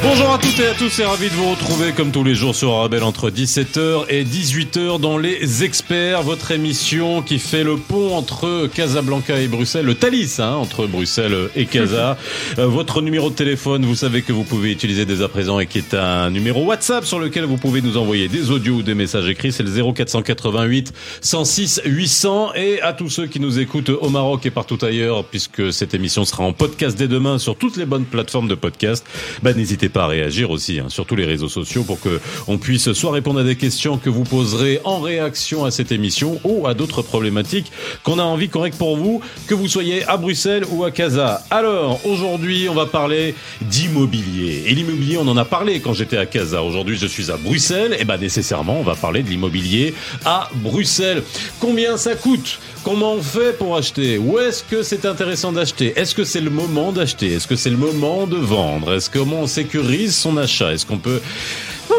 Bonjour à toutes et à tous, c'est ravi de vous retrouver comme tous les jours sur Arabelle entre 17h et 18h dans Les Experts, votre émission qui fait le pont entre Casablanca et Bruxelles, le Thalys hein, entre Bruxelles et Casa. Euh, votre numéro de téléphone, vous savez que vous pouvez utiliser dès à présent et qui est un numéro WhatsApp sur lequel vous pouvez nous envoyer des audios ou des messages écrits, c'est le 0488 106 800 et à tous ceux qui nous écoutent au Maroc et partout ailleurs puisque cette émission sera en podcast dès demain sur toutes les bonnes plateformes de podcast, bah, n'hésitez pas à réagir aussi hein, sur tous les réseaux sociaux pour que on puisse soit répondre à des questions que vous poserez en réaction à cette émission ou à d'autres problématiques qu'on a envie correct pour vous, que vous soyez à Bruxelles ou à Casa. Alors aujourd'hui, on va parler d'immobilier. Et l'immobilier, on en a parlé quand j'étais à Casa. Aujourd'hui, je suis à Bruxelles. Et ben nécessairement, on va parler de l'immobilier à Bruxelles. Combien ça coûte? Comment on fait pour acheter? Où est-ce que c'est intéressant d'acheter? Est-ce que c'est le moment d'acheter? Est-ce que c'est le moment de vendre? Est-ce comment on sécurise son achat Est-ce qu'on peut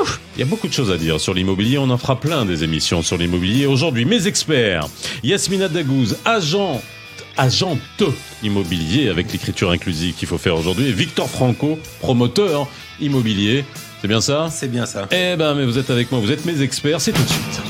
Ouf, il y a beaucoup de choses à dire sur l'immobilier. On en fera plein des émissions sur l'immobilier. Aujourd'hui, mes experts, Yasmina Dagouz, agent agente immobilier avec l'écriture inclusive qu'il faut faire aujourd'hui, et Victor Franco, promoteur immobilier. C'est bien ça? C'est bien ça. Eh ben, mais vous êtes avec moi, vous êtes mes experts, c'est tout de suite.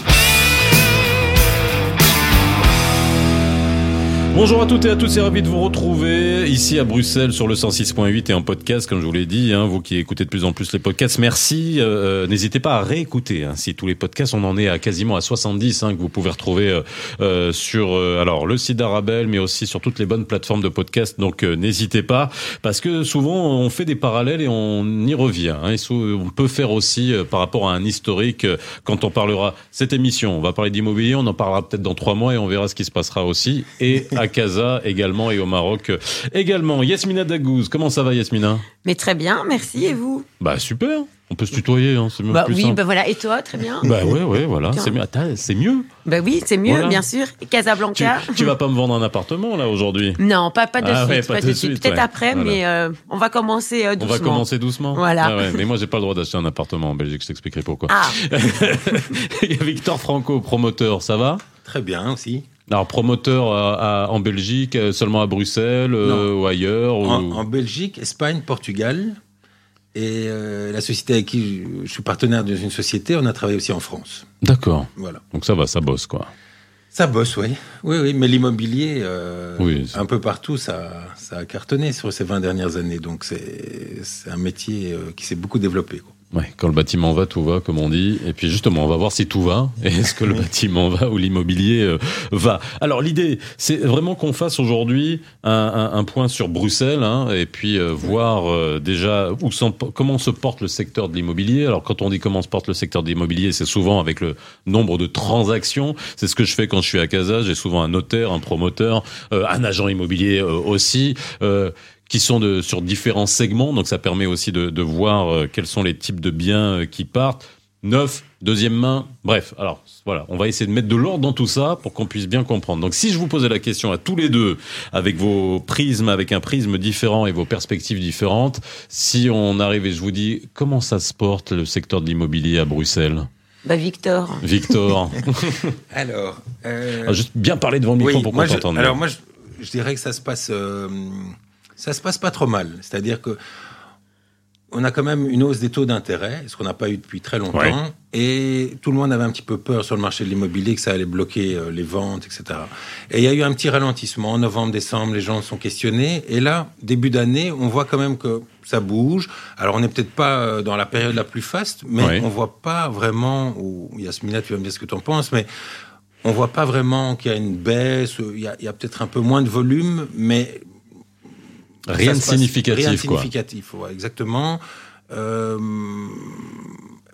Bonjour à toutes et à tous, c'est ravi de vous retrouver ici à Bruxelles sur le 106.8 et en podcast, comme je vous l'ai dit, hein, vous qui écoutez de plus en plus les podcasts, merci. Euh, N'hésitez pas à réécouter. Hein, si tous les podcasts, on en est à quasiment à 70 hein, que vous pouvez retrouver euh, euh, sur euh, alors le site d'Arabelle, mais aussi sur toutes les bonnes plateformes de podcast. Donc euh, n'hésitez pas, parce que souvent on fait des parallèles et on y revient. Hein, et on peut faire aussi euh, par rapport à un historique euh, quand on parlera cette émission. On va parler d'immobilier, on en parlera peut-être dans trois mois et on verra ce qui se passera aussi. Et Casa également et au Maroc euh, également. Yasmina Dagouz, comment ça va Yasmina? Mais très bien, merci. Et vous? Bah super, on peut se tutoyer, hein, c'est même Bah plus oui, simple. bah voilà. Et toi, très bien? Bah ouais, ouais, voilà, c'est mieux. Attends, c'est mieux. Bah oui, c'est mieux, Voilà. bien sûr. Et Tu, Casablanca. tu vas pas me vendre un appartement là aujourd'hui? Non, pas, pas de Ah suite, ouais, pas, de suite. Peut-être ouais. après, Voilà. mais euh, on va commencer euh, On doucement. va commencer doucement. Voilà. Ah ouais, mais moi j'ai pas le droit d'acheter un appartement en Belgique, je t'expliquerai pourquoi. Ah, Il y a Victor Franco, promoteur, ça va? Très bien aussi. Alors promoteur à- à- en Belgique, euh, seulement à Bruxelles euh, ou ailleurs ou- En, Belgique, Espagne, Portugal. Et euh, la société avec qui je, je suis partenaire d'une société, on a travaillé aussi en France. D'accord. Voilà. Donc ça va, ça bosse quoi. Ça bosse, oui. Oui, oui. Mais l'immobilier, euh, Oui, un peu partout, ça, ça a cartonné sur ces 20 dernières années. Donc c'est c'est un métier euh, qui s'est beaucoup développé. quoi. Ouais, quand le bâtiment va, tout va, comme on dit. Et puis justement, on va voir si tout va. Et Est-ce que le bâtiment va ou l'immobilier euh, va Alors l'idée, c'est vraiment qu'on fasse aujourd'hui un, un- un point sur Bruxelles, hein, et puis euh, voir euh, déjà où comment se porte le secteur de l'immobilier. Alors quand on dit comment se porte le secteur de l'immobilier, c'est souvent avec le nombre de transactions. C'est ce que je fais quand je suis à Casa. J'ai souvent un notaire, un promoteur, euh, un agent immobilier euh, aussi. Qui sont de, sur différents segments, donc ça permet aussi de, de voir euh, quels sont les types de biens euh, qui partent. Neuf, deuxième main, bref. Alors voilà, on va essayer de mettre de l'ordre dans tout ça pour qu'on puisse bien comprendre. Donc si je vous posais la question à tous les deux, avec vos prismes, avec un prisme différent et vos perspectives différentes, si on arrive et je vous dis comment ça se porte le secteur de l'immobilier à Bruxelles, bah Victor. Victor, Alors, euh, Ah, juste bien parler devant le micro oui, pour moi, qu'on t'entende. alors moi, je, je dirais que ça se passe, euh, ça se passe pas trop mal. C'est-à-dire que on a quand même une hausse des taux d'intérêt, ce qu'on n'a pas eu depuis très longtemps, Ouais. et tout le monde avait un petit peu peur sur le marché de l'immobilier que ça allait bloquer euh, les ventes, etc. Et il y a eu un petit ralentissement en novembre, décembre, les gens sont questionnés, et là, début d'année, on voit quand même que ça bouge. Alors on n'est peut-être pas euh, dans la période la plus faste, mais Ouais. on voit pas vraiment. Ou Yasmina, tu vas me dire ce que tu en penses, mais on voit pas vraiment qu'il y a une baisse. Il y a, il y a peut-être un peu moins de volume, mais Rien de significatif, Rien de quoi. significatif, ouais, exactement. Euh,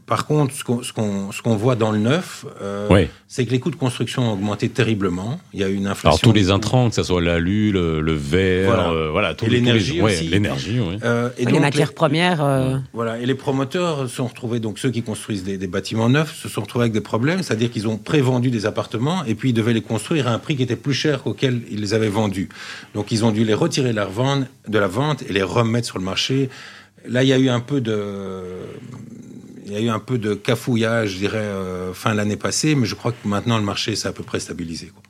par contre, ce qu'on ce qu'on- ce qu'on voit dans le neuf, euh, Ouais. c'est que les coûts de construction ont augmenté terriblement. Il y a eu une inflation. Alors tous les intrants, que ce soit l'alu, le, le verre, Voilà. euh, voilà, tous Et les- tous les- l'énergie ouais, aussi. l'énergie, oui. Euh, et les donc, matières premières. euh, Voilà, et les promoteurs se sont retrouvés, donc ceux qui construisent des, des bâtiments neufs, se sont retrouvés avec des problèmes, c'est-à-dire qu'ils ont prévendu des appartements et puis ils devaient les construire à un prix qui était plus cher qu'auquel ils les avaient vendus. Donc ils ont dû les retirer de la vente, de la vente et les remettre sur le marché. Là, il y a eu un peu de, il y a eu un peu de cafouillage, je dirais, euh, fin de l'année passée, mais je crois que maintenant le marché s'est à peu près stabilisé. quoi.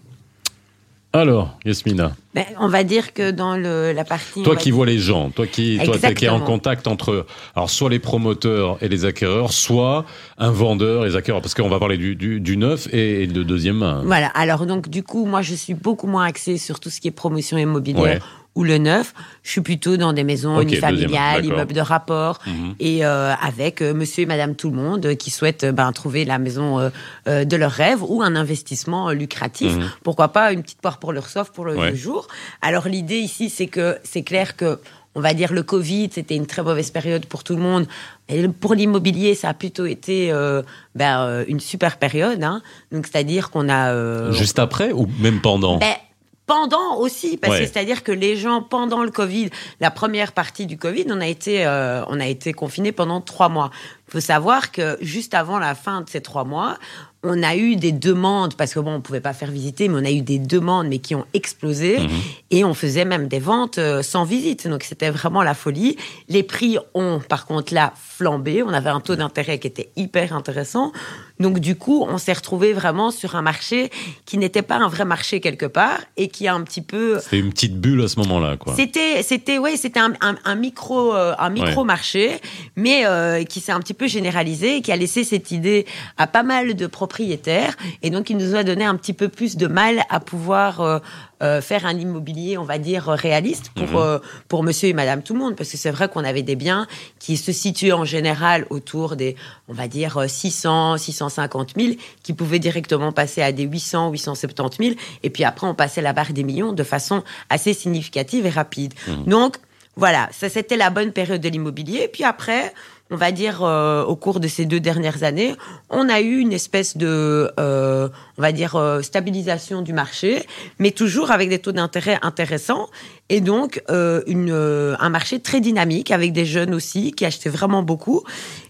Alors, Yasmina, Ben, on va dire que dans le, la partie. toi qui dire- vois les gens, toi qui, toi, qui est en contact entre, alors soit les promoteurs et les acquéreurs, soit un vendeur et les acquéreurs, parce qu'on va parler du, du, du neuf et de deuxième main. Voilà. Alors donc du coup, moi je suis beaucoup moins axée sur tout ce qui est promotion immobilière Ouais. Ou le neuf. Je suis plutôt dans des maisons Ok, unifamiliales, immeubles de rapport, Mhm. et euh, avec euh, Monsieur et Madame tout le monde qui souhaitent ben, trouver la maison euh, de leur rêve ou un investissement lucratif. Mhm. Pourquoi pas une petite poire pour leur soif pour le Ouais. jour. Alors l'idée ici, c'est que c'est clair que on va dire le Covid, c'était une très mauvaise période pour tout le monde. Et pour l'immobilier, ça a plutôt été euh, ben, une super période. Hein. Donc c'est-à-dire qu'on a euh, Juste après ou même pendant? Ben, pendant aussi, parce Ouais. que c'est-à-dire que les gens pendant le Covid, la première partie du Covid, on a été, euh, on a été confinés pendant trois mois. Il faut savoir que juste avant la fin de ces trois mois, on a eu des demandes parce que bon, on pouvait pas faire visiter, mais on a eu des demandes, mais qui ont explosé, Mhm. et on faisait même des ventes euh, sans visite. Donc c'était vraiment la folie. Les prix ont, par contre, là flambé. On avait un taux d'intérêt qui était hyper intéressant. Donc du coup, on s'est retrouvé vraiment sur un marché qui n'était pas un vrai marché quelque part et qui a un petit peu C'était une petite bulle à ce moment-là, quoi. c'était, c'était, ouais, c'était un, un, un micro, euh, un micro marché, mais euh, qui s'est un petit peu généralisé, et qui a laissé cette idée à pas mal de propriétaires, et donc il nous a donné un petit peu plus de mal à pouvoir euh, euh, faire un immobilier, on va dire réaliste pour Mhm. euh, pour Monsieur et Madame tout le monde, parce que c'est vrai qu'on avait des biens qui se situaient en général autour des, on va dire euh, 600, 650 000, qui pouvaient directement passer à des 800, 870 000, et puis après on passait la barre des millions de façon assez significative et rapide. Donc voilà, ça c'était la bonne période de l'immobilier. Et puis après, on va dire euh, au cours de ces deux dernières années, on a eu une espèce de, euh, on va dire euh, stabilisation du marché, mais toujours avec des taux d'intérêt intéressants et donc un marché très dynamique avec des jeunes aussi qui achetaient vraiment beaucoup.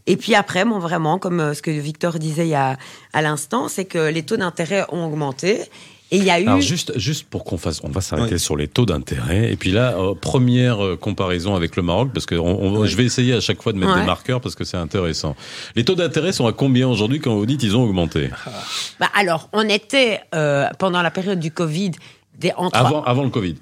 Et puis après, bon, vraiment, comme ce que Victor disait à l'instant, c'est que les taux d'intérêt ont augmenté. Et il y a eu. Alors juste, juste pour qu'on fasse, on va s'arrêter Oui. sur les taux d'intérêt. Et puis là, euh, première euh, comparaison avec le Maroc, parce que on, on- Oui. je vais essayer à chaque fois de mettre Ouais. des marqueurs parce que c'est intéressant. Les taux d'intérêt sont à combien aujourd'hui quand vous dites ils ont augmenté? Bah, alors, on était euh, pendant la période du Covid. Des, entre, avant, avant le Covid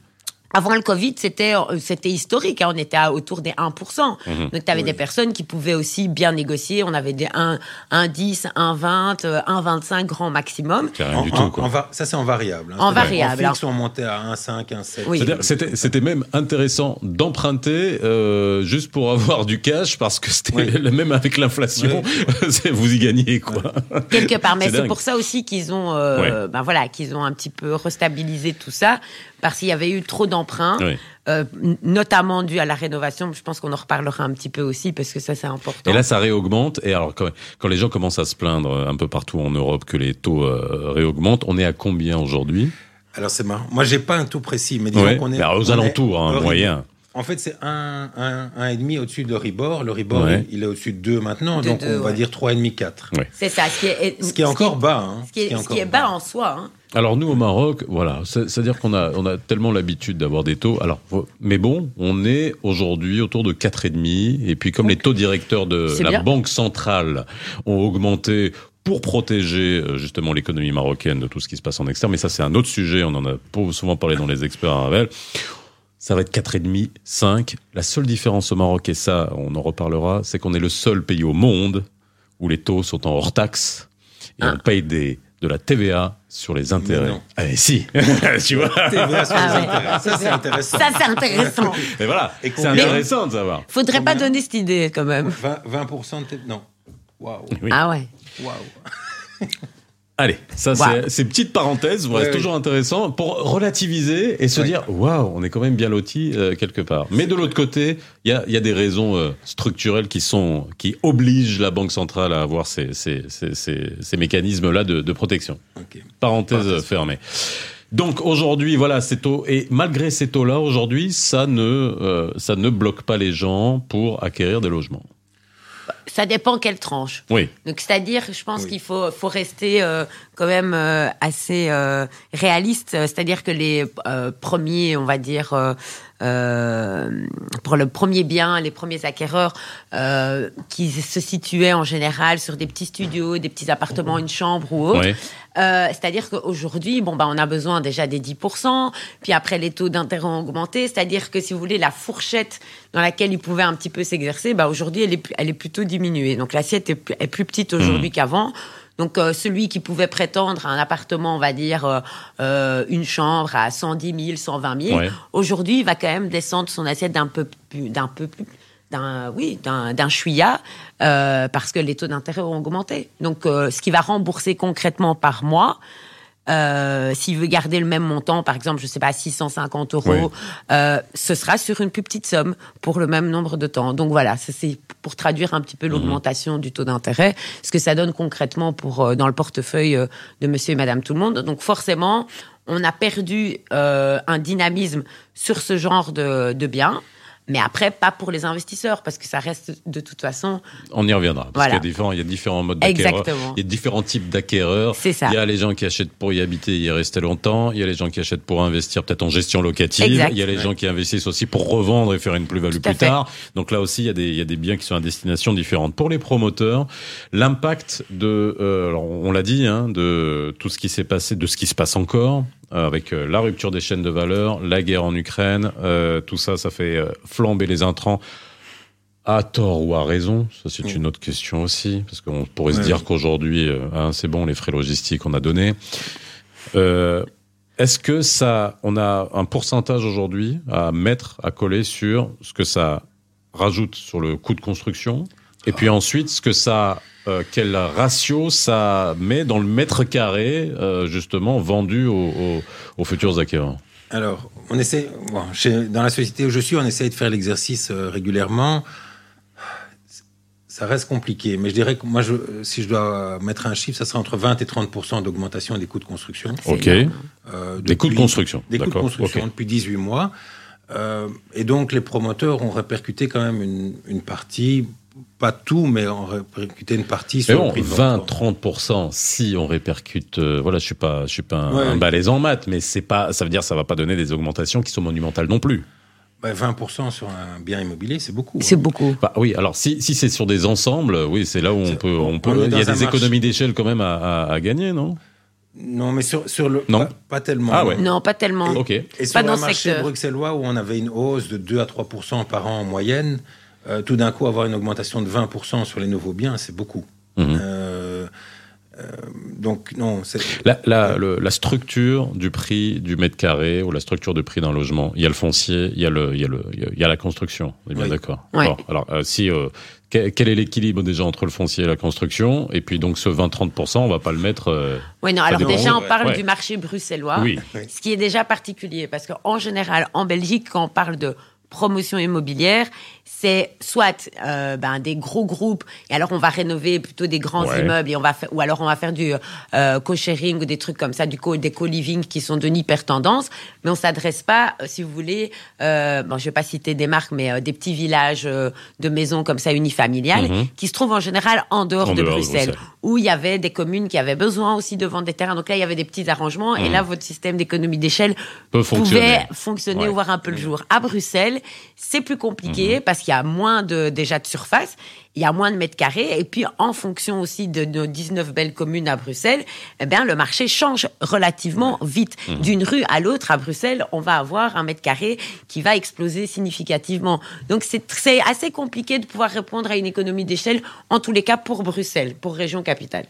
Avant le Covid, c'était euh, c'était historique. hein, on était à autour des 1%. Mhm. Donc, tu avais des personnes qui pouvaient aussi bien négocier. On avait des 1, 1 10, 1 20, euh, 1 25 grand maximum. C'est rien En- du en- tout. Quoi. en va- ça, c'est en variable. hein. En variable, En fixe, on montait à 1,5, 1,7. Oui. C'est-à-dire, C'était, c'était même intéressant d'emprunter euh, juste pour avoir du cash parce que c'était Oui. le- même avec l'inflation, vous y gagnez quoi. quelque part. Mais C'est pour ça aussi qu'ils ont, euh, ben voilà, qu'ils ont un petit peu restabilisé tout ça, parce qu'il y avait eu trop d'emprunts, Oui. euh, notamment dû à la rénovation. Je pense qu'on en reparlera un petit peu aussi, parce que ça, c'est important. Et là, ça réaugmente. Et alors, quand, quand les gens commencent à se plaindre euh, un peu partout en Europe que les taux euh, réaugmentent, on est à combien aujourd'hui? Alors, c'est marrant. Moi, j'ai pas un taux précis, mais disons Ouais. qu'on est. Mais alors, aux on est alentours, hein, moyen. En fait, c'est un, un, un et demi au-dessus de Ribor. Le Ribor, Ouais. il, il est au-dessus de 2 maintenant, De donc deux, on va ouais. dire 3,5, 4. Ouais. C'est ça, ce qui est, Ce qui est encore bas. Hein. ce qui est, ce encore qui est bas en soi. Hein. Alors nous au Maroc, voilà, c'est- c'est-à-dire qu'on a, on a tellement l'habitude d'avoir des taux. Alors, mais bon, on est aujourd'hui autour de 4,5. Et puis comme les taux directeurs de la bien. Banque centrale ont augmenté pour protéger euh, justement l'économie marocaine de tout ce qui se passe en externe, mais ça c'est un autre sujet, on en a pas souvent parlé dans les experts à Ravel. Ça va être 4,5, 5. La seule différence au Maroc, et ça on en reparlera, c'est qu'on est le seul pays au monde où les taux sont en hors taxe et on paye des, de la TVA sur les intérêts. non. Ah, mais si, tu vois. TVA sur les Ah ouais. intérêts. Ça, c'est intéressant. Ça, c'est intéressant. Et voilà, Et c'est intéressant de savoir. Faudrait pas donner cette idée, quand même. 20%, 20 de Non. Waouh. Oui. Ah ouais. Waouh. Allez, ça c'est ces petites parenthèses, Ouais, c'est toujours intéressant pour relativiser et se dire waouh, on est quand même bien loti euh, quelque part. Mais de l'autre côté, il y a, il y a des raisons euh, structurelles qui sont qui obligent la banque centrale à avoir ces, ces, ces, ces, mécanismes là de, de protection. Ok. Parenthèse Parenthèse. fermée. Donc aujourd'hui, voilà, ces taux et malgré ces taux-là, aujourd'hui, ça ne euh, ça ne bloque pas les gens pour acquérir des logements. Ça dépend quelle tranche. Oui. Donc, c'est-à-dire, je pense Oui. qu'il faut, faut rester euh, quand même euh, assez euh, réaliste. C'est-à-dire que les premiers, on va dire, pour le premier bien, les premiers acquéreurs euh, qui se situaient en général sur des petits studios, des petits appartements, une chambre ou autre. Ouais. Euh, c'est-à-dire qu'aujourd'hui, bon, bah, on a besoin déjà des 10%, puis après les taux d'intérêt ont augmenté, c'est-à-dire que si vous voulez, la fourchette dans laquelle ils pouvaient un petit peu s'exercer, bah, aujourd'hui, elle est, elle est plutôt diminuée. Donc l'assiette est, plus- est plus petite aujourd'hui qu'avant. Donc euh, celui qui pouvait prétendre à un appartement, on va dire euh, euh, une chambre à 110 000, 120 000, Ouais. aujourd'hui, il va quand même descendre son assiette d'un peu plus, d'un peu plus, d'un oui, d'un d'un chouïa, parce que les taux d'intérêt ont augmenté. Donc, ce qui va rembourser concrètement par mois. Euh, S'il veut garder le même montant, par exemple, je sais pas, 650 euros, Ouais. euh, ce sera sur une plus petite somme pour le même nombre de temps. Donc voilà, c'est pour traduire un petit peu l'augmentation du taux d'intérêt, ce que ça donne concrètement pour euh, dans le portefeuille euh, de Monsieur et Madame tout le monde. Donc forcément, on a perdu euh, un dynamisme sur ce genre de, de biens. Mais après, pas pour les investisseurs, parce que ça reste de toute façon. On y reviendra. Parce Voilà. qu'il y a différents, il y a différents modes d'acquéreurs. Exactement. Il y a différents types d'acquéreurs. C'est ça. Il y a les gens qui achètent pour y habiter et y rester longtemps. Il y a les gens qui achètent pour investir peut-être en gestion locative. Exact. Il y a les gens qui investissent aussi pour revendre et faire une plus-value plus fait. tard. Donc là aussi, il y, a des, il y a des biens qui sont à destination différente. Pour les promoteurs, l'impact de, euh, alors on l'a dit, hein, de tout ce qui s'est passé, de ce qui se passe encore, avec euh, la rupture des chaînes de valeur, la guerre en Ukraine, euh, tout ça, ça fait euh, flamber les intrants. À tort ou à raison, ça c'est une autre question aussi, parce qu'on pourrait se dire qu'aujourd'hui, euh, hein, c'est bon, les frais logistiques on a donné. Euh, Est-ce que ça, on a un pourcentage aujourd'hui à mettre, à coller sur ce que ça rajoute sur le coût de construction, et puis ensuite ce que ça, euh, quel ratio ça met dans le mètre carré euh, justement vendu aux, aux- aux futurs acquéreurs Alors, on essaie, bon, chez- dans la société où je suis, on essaie de faire l'exercice euh, régulièrement. Ça reste compliqué, mais je dirais que moi, je, si je dois mettre un chiffre, ça sera entre 20 et 30% d'augmentation des coûts de construction. Ok. Euh, Des coûts de construction, Des coûts de construction ok. depuis 18 mois. Euh, et donc, les promoteurs ont répercuté quand même une, une partie, pas tout, mais ont répercuté une partie Mais sur bon, le prix de vente. 20-30%, si on répercute, euh, voilà, je suis pas, je suis pas un, Ouais, un balèze en maths, mais c'est pas, ça veut dire que ça va pas donner des augmentations qui sont monumentales non plus. Bah, 20% sur un bien immobilier, c'est beaucoup. C'est hein. beaucoup. Bah oui, alors si, si c'est sur des ensembles, oui, c'est là où on peut, on on peut, il y a des économies d'échelle quand même à, à- à gagner, non? Non, mais sur, sur le. Non. Pas, pas tellement. Ah ouais. Non, pas tellement. Ok. Et Pas sur dans le marché secteur. bruxellois où on avait une hausse de 2 à 3% par an en moyenne, euh, tout d'un coup avoir une augmentation de 20% sur les nouveaux biens, c'est beaucoup. Mhm. Euh, euh, donc non, c'est La, la, le- la structure du prix du mètre carré ou la structure du prix d'un logement, il y a le foncier, il y a, le, il y a, le, il y a- la construction. On est bien Oui. d'accord. Ouais. Alors, alors, euh, si, euh, quel, quel est l'équilibre déjà entre le foncier et la construction Et puis donc ce 20-30%, on va pas le mettre. euh, Oui, non, alors dépend. déjà, on parle Ouais. du marché bruxellois, Oui. ce qui est déjà particulier, parce qu'en général, en Belgique, quand on parle de promotion immobilière, c'est soit euh, ben, des gros groupes, et alors on va rénover plutôt des grands Ouais. immeubles, et on va ou alors on va faire du euh, co-sharing ou des trucs comme ça, du co, des co-living qui sont de hyper tendance, mais on s'adresse pas, euh, si vous voulez, euh, bon, je vais pas citer des marques, mais des petits villages de maisons comme ça unifamiliales, Mhm. qui se trouvent en général en dehors, En de, dehors de Bruxelles, Bruxelles. Où il y avait des communes qui avaient besoin aussi de vendre des terrains. Donc là, il y avait des petits arrangements. Et là, votre système d'économie d'échelle fonctionner. pouvait fonctionner Ouais. ou voir un peu le jour. À Bruxelles, c'est plus compliqué parce qu'il y a moins de, déjà de surface, il y a moins de mètres carrés. Et puis, en fonction aussi de nos 19 belles communes à Bruxelles, eh bien, le marché change relativement vite. D'une rue à l'autre, à Bruxelles, on va avoir un mètre carré qui va exploser significativement. Donc, c'est c'est assez compliqué de pouvoir répondre à une économie d'échelle, en tous les cas pour Bruxelles, pour région capitale.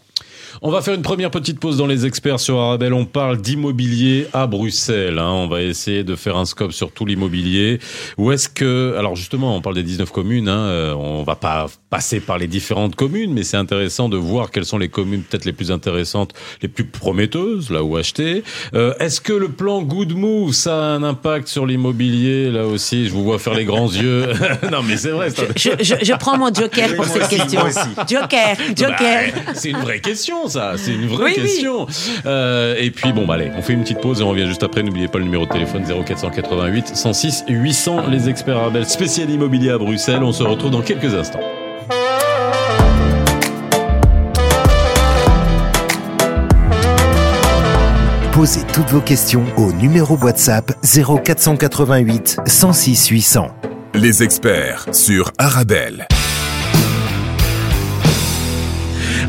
On va faire une première petite pause dans les experts sur Arabelle. On parle d'immobilier à Bruxelles. hein. On va essayer de faire un scope sur tout l'immobilier. Où est-ce que, alors justement, on parle des 19 communes. Hein. euh, On va pas passer par les différentes communes, mais c'est intéressant de voir quelles sont les communes peut-être les plus intéressantes, les plus prometteuses, là où acheter. Euh, est-ce que le plan Good Move, ça a un impact sur l'immobilier Là aussi, je vous vois faire les grands yeux. non, mais c'est vrai. Je, je- je prends mon joker pour cette question. Joker, joker. Bah, c'est une vraie question, ça. C'est une vraie Oui, oui. question. Euh, et puis, bon, bah, allez, on fait une petite pause et on revient juste après. N'oubliez pas le numéro de téléphone 0488 106 800. Les experts Arabelle, spécial immobilier à Bruxelles. On se retrouve dans quelques instants. Posez toutes vos questions au numéro WhatsApp 0488 106 800. Les experts sur Arabelle.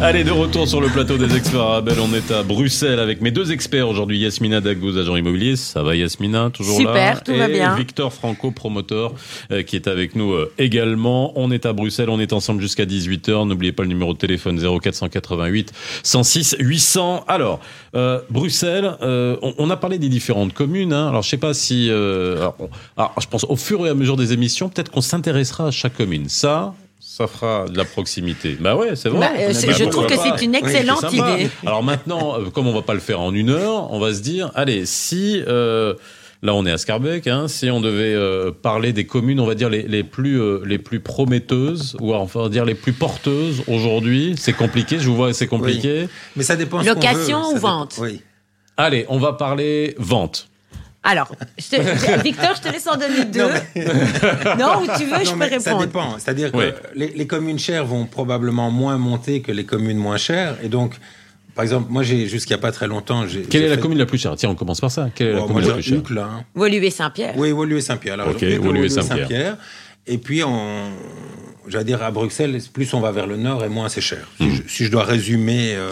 Allez, de retour sur le plateau des experts Arabelle. On est à Bruxelles avec mes deux experts aujourd'hui. Yasmina Dagouz, agent immobilier. Ça va Yasmina Toujours Super, là tout va Et bien. Victor Franco, promoteur, euh, qui est avec nous euh, également. On est à Bruxelles, on est ensemble jusqu'à 18h. N'oubliez pas le numéro de téléphone 0488 106 800. Alors, euh, Bruxelles, euh, on, on a parlé des différentes communes. Hein. Alors, je sais pas si... euh, alors, alors, je pense au fur et à mesure des émissions, peut-être qu'on s'intéressera à chaque commune. Ça... Ça fera de la proximité. Bah ouais, c'est vrai. Bah, euh, Bah, je trouve que c'est une excellente idée. Alors maintenant, euh, comme on va pas le faire en une heure, on va se dire, allez, si euh, là on est à Scarbeck, hein, si on devait euh, parler des communes, on va dire les, les plus euh, les plus prometteuses ou enfin on va dire les plus porteuses aujourd'hui, c'est compliqué. Je vous vois, c'est compliqué. Mais ça dépend. Location veut, ou vente? Oui. Allez, on va parler vente. Alors, je te- Victor, je te laisse en donner deux. Non, Non, ou tu veux, je peux mais ça répondre. dépend. C'est-à-dire que les, les communes chères vont probablement moins monter que les communes moins chères. Et donc, par exemple, moi, j'ai jusqu'à pas très longtemps. j'ai- Quelle j'ai est la commune la plus chère? Tiens, on commence par ça. Quelle est la moi, commune la plus chère? Hein. Woluwe Saint-Pierre. Oui, Woluwe Saint-Pierre. Alors, Ok, Woluwe Saint-Pierre. Et puis, on, j'allais dire à Bruxelles, plus on va vers le nord et moins c'est cher. Hmm. Si, je, si je dois résumer, euh,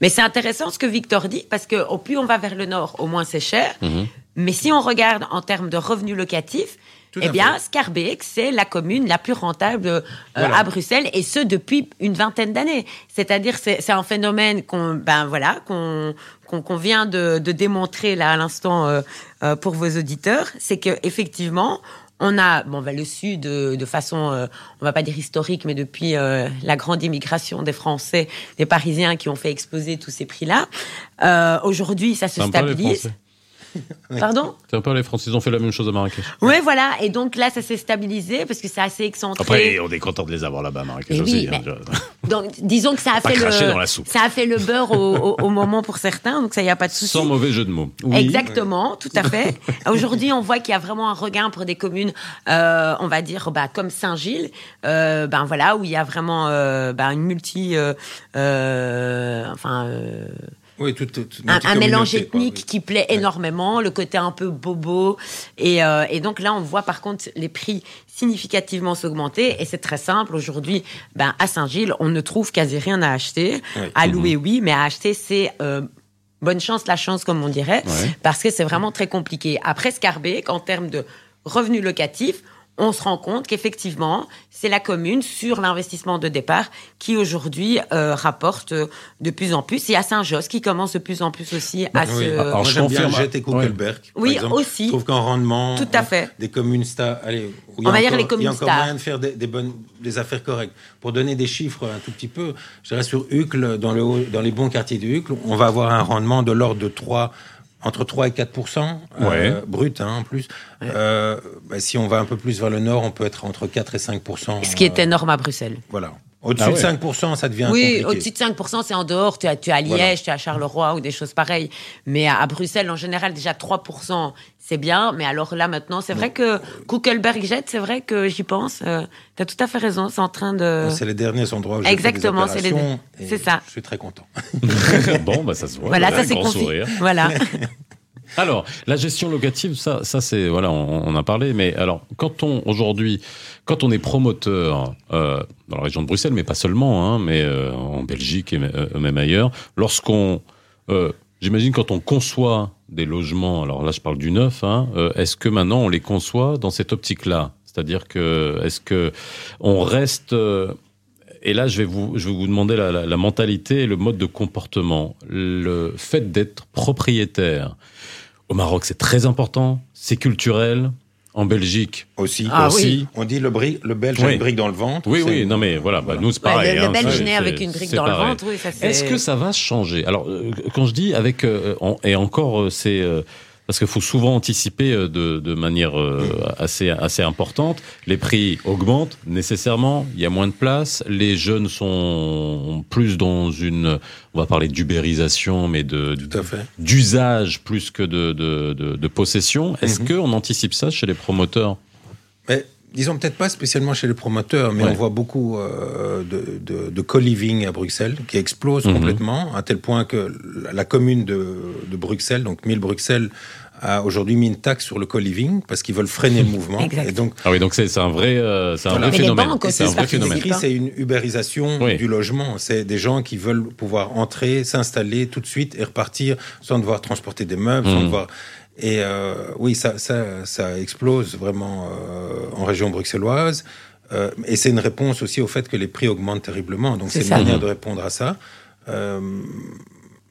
Mais c'est intéressant ce que Victor dit, parce que au plus on va vers le nord, au moins c'est cher. Mhm. Mais si on regarde en termes de revenus locatifs, Tout eh bien. Scarbeck, c'est la commune la plus rentable euh, Voilà. à Bruxelles, et ce depuis une vingtaine d'années. C'est-à-dire, c'est c'est un phénomène qu'on, ben voilà, qu'on qu'on vient de, de démontrer là à l'instant euh, euh, pour vos auditeurs, c'est que effectivement. On a, bon, ben, le sud de, de façon, euh, on va pas dire historique, mais depuis euh, la grande immigration des Français, des Parisiens qui ont fait exploser tous ces prix-là. Euh, Aujourd'hui, ça se stabilise. Pardon C'est un peu les Français, ils ont fait la même chose à Marrakech. Oui, voilà. Et donc là, ça s'est stabilisé parce que c'est assez excentré. Après, on est content de les avoir là-bas à Marrakech Eh aussi. oui, hein, mais- je- Donc, disons que ça a fait le, dans la soupe. ça a fait le beurre au, au- au moment pour certains, donc ça y a pas de souci. Sans mauvais jeu de mots. Oui. Exactement, tout à fait. Aujourd'hui, on voit qu'il y a vraiment un regain pour des communes, euh, on va dire, bah, comme Saint-Gilles, euh, ben voilà, où il y a vraiment euh, ben, une multi, euh, euh, enfin. Oui, tout, tout- un, un mélange quoi, ethnique oui. qui plaît énormément, le côté un peu bobo. Et, euh, et donc là, on voit par contre les prix significativement s'augmenter. Et c'est très simple. Aujourd'hui, ben, à Saint-Gilles, on ne trouve quasi rien à acheter. À louer, oui, mais à acheter, c'est... euh, Bonne chance, la chance, comme on dirait, Ouais. parce que c'est vraiment très compliqué. Après Scarbeck, en termes de revenus locatifs, on se rend compte qu'effectivement, c'est la commune sur l'investissement de départ qui aujourd'hui euh, rapporte euh, de plus en plus. Et à Saint-Josse qui commence de plus en plus aussi à Oui. se. Alors, Moi, je j'aime bien confirme. Jet et Kuckelberg. par Oui, exemple. aussi. Je trouve qu'en rendement, Tout à hein, fait. des communes stars, allez, On a va dire encore- les communes il y a encore stars. moyen de faire des, des bonnes, des affaires correctes. Pour donner des chiffres un tout petit peu, je dirais sur Uccle, dans, le, dans les bons quartiers de Uccle, on va avoir un rendement de l'ordre de 3 entre 3 et 4 euh, Ouais. brut hein, en plus. Euh, bah, si on va un peu plus vers le nord, on peut être entre 4 et 5% Ce qui est euh, énorme à Bruxelles. Voilà. Au-dessus Ah de ouais. 5 ça devient Oui, au-dessus de 5%, c'est en dehors. Tu es, tu es à Liège, Voilà. tu es à Charleroi ou des choses pareilles. Mais à, à Bruxelles, en général, déjà 3%, c'est bien. Mais alors là, maintenant, c'est vrai que Kuckelberg Jet, c'est vrai que j'y pense. tu as tout à fait raison. C'est en train de. C'est les derniers endroits où j'ai fait des Exactement, c'est les- c'est ça. Je suis très content. bon, bah ça se voit. Voilà, Voilà, ça c'est grand confi. sourire. Voilà. Alors, la gestion locative, ça, ça c'est voilà, on, on a parlé. Mais alors, quand on aujourd'hui, quand on est promoteur euh, dans la région de Bruxelles, mais pas seulement, hein, mais euh, en Belgique et euh, même ailleurs, lorsqu'on, euh, j'imagine, quand on conçoit des logements, alors là, je parle du neuf, hein, euh, est-ce que maintenant on les conçoit dans cette optique-là? C'est-à-dire que est-ce que on reste euh, et là, je vais vous, je vais vous demander la, la- la mentalité et le mode de comportement. Le fait d'être propriétaire au Maroc, c'est très important, c'est culturel. En Belgique Aussi. Ah aussi. oui. On dit le, bri- le belge a Oui. une brique dans le ventre. Oui, oui, non mais voilà, bah, nous c'est Ouais, pareil. le, le hein, Belge né avec une brique dans le ventre, oui, ça c'est. Est-ce que ça va changer? Alors, euh, quand je dis avec euh, et encore, euh, c'est euh, parce qu'il faut souvent anticiper euh, de, de manière euh, assez assez importante. Les prix augmentent nécessairement. Il y a moins de place. Les jeunes sont plus dans une, on va parler d'ubérisation, mais de d'usage plus que de de, de, possession. Est-ce Mhm. qu'on anticipe ça chez les promoteurs? Mais disons peut-être pas spécialement chez les promoteurs, mais Ouais. on voit beaucoup euh, de, de, de co-living à Bruxelles qui explose Mhm. complètement, à tel point que la, commune de, de Bruxelles, donc 1000 Bruxelles, a aujourd'hui mis une taxe sur le co-living parce qu'ils veulent freiner le mouvement. Exact. Et donc, Ah oui, donc c'est c'est un vrai, euh, c'est un Voilà. vrai phénomène. C'est un vrai phénomène. C'est une ubérisation Oui. du logement. C'est des gens qui veulent pouvoir entrer, s'installer tout de suite et repartir sans devoir transporter des meubles, sans Mhm. devoir. Et euh, oui, ça, ça, ça explose vraiment euh, en région bruxelloise. Euh, et c'est une réponse aussi au fait que les prix augmentent terriblement. Donc C'est une manière de répondre à ça. Euh,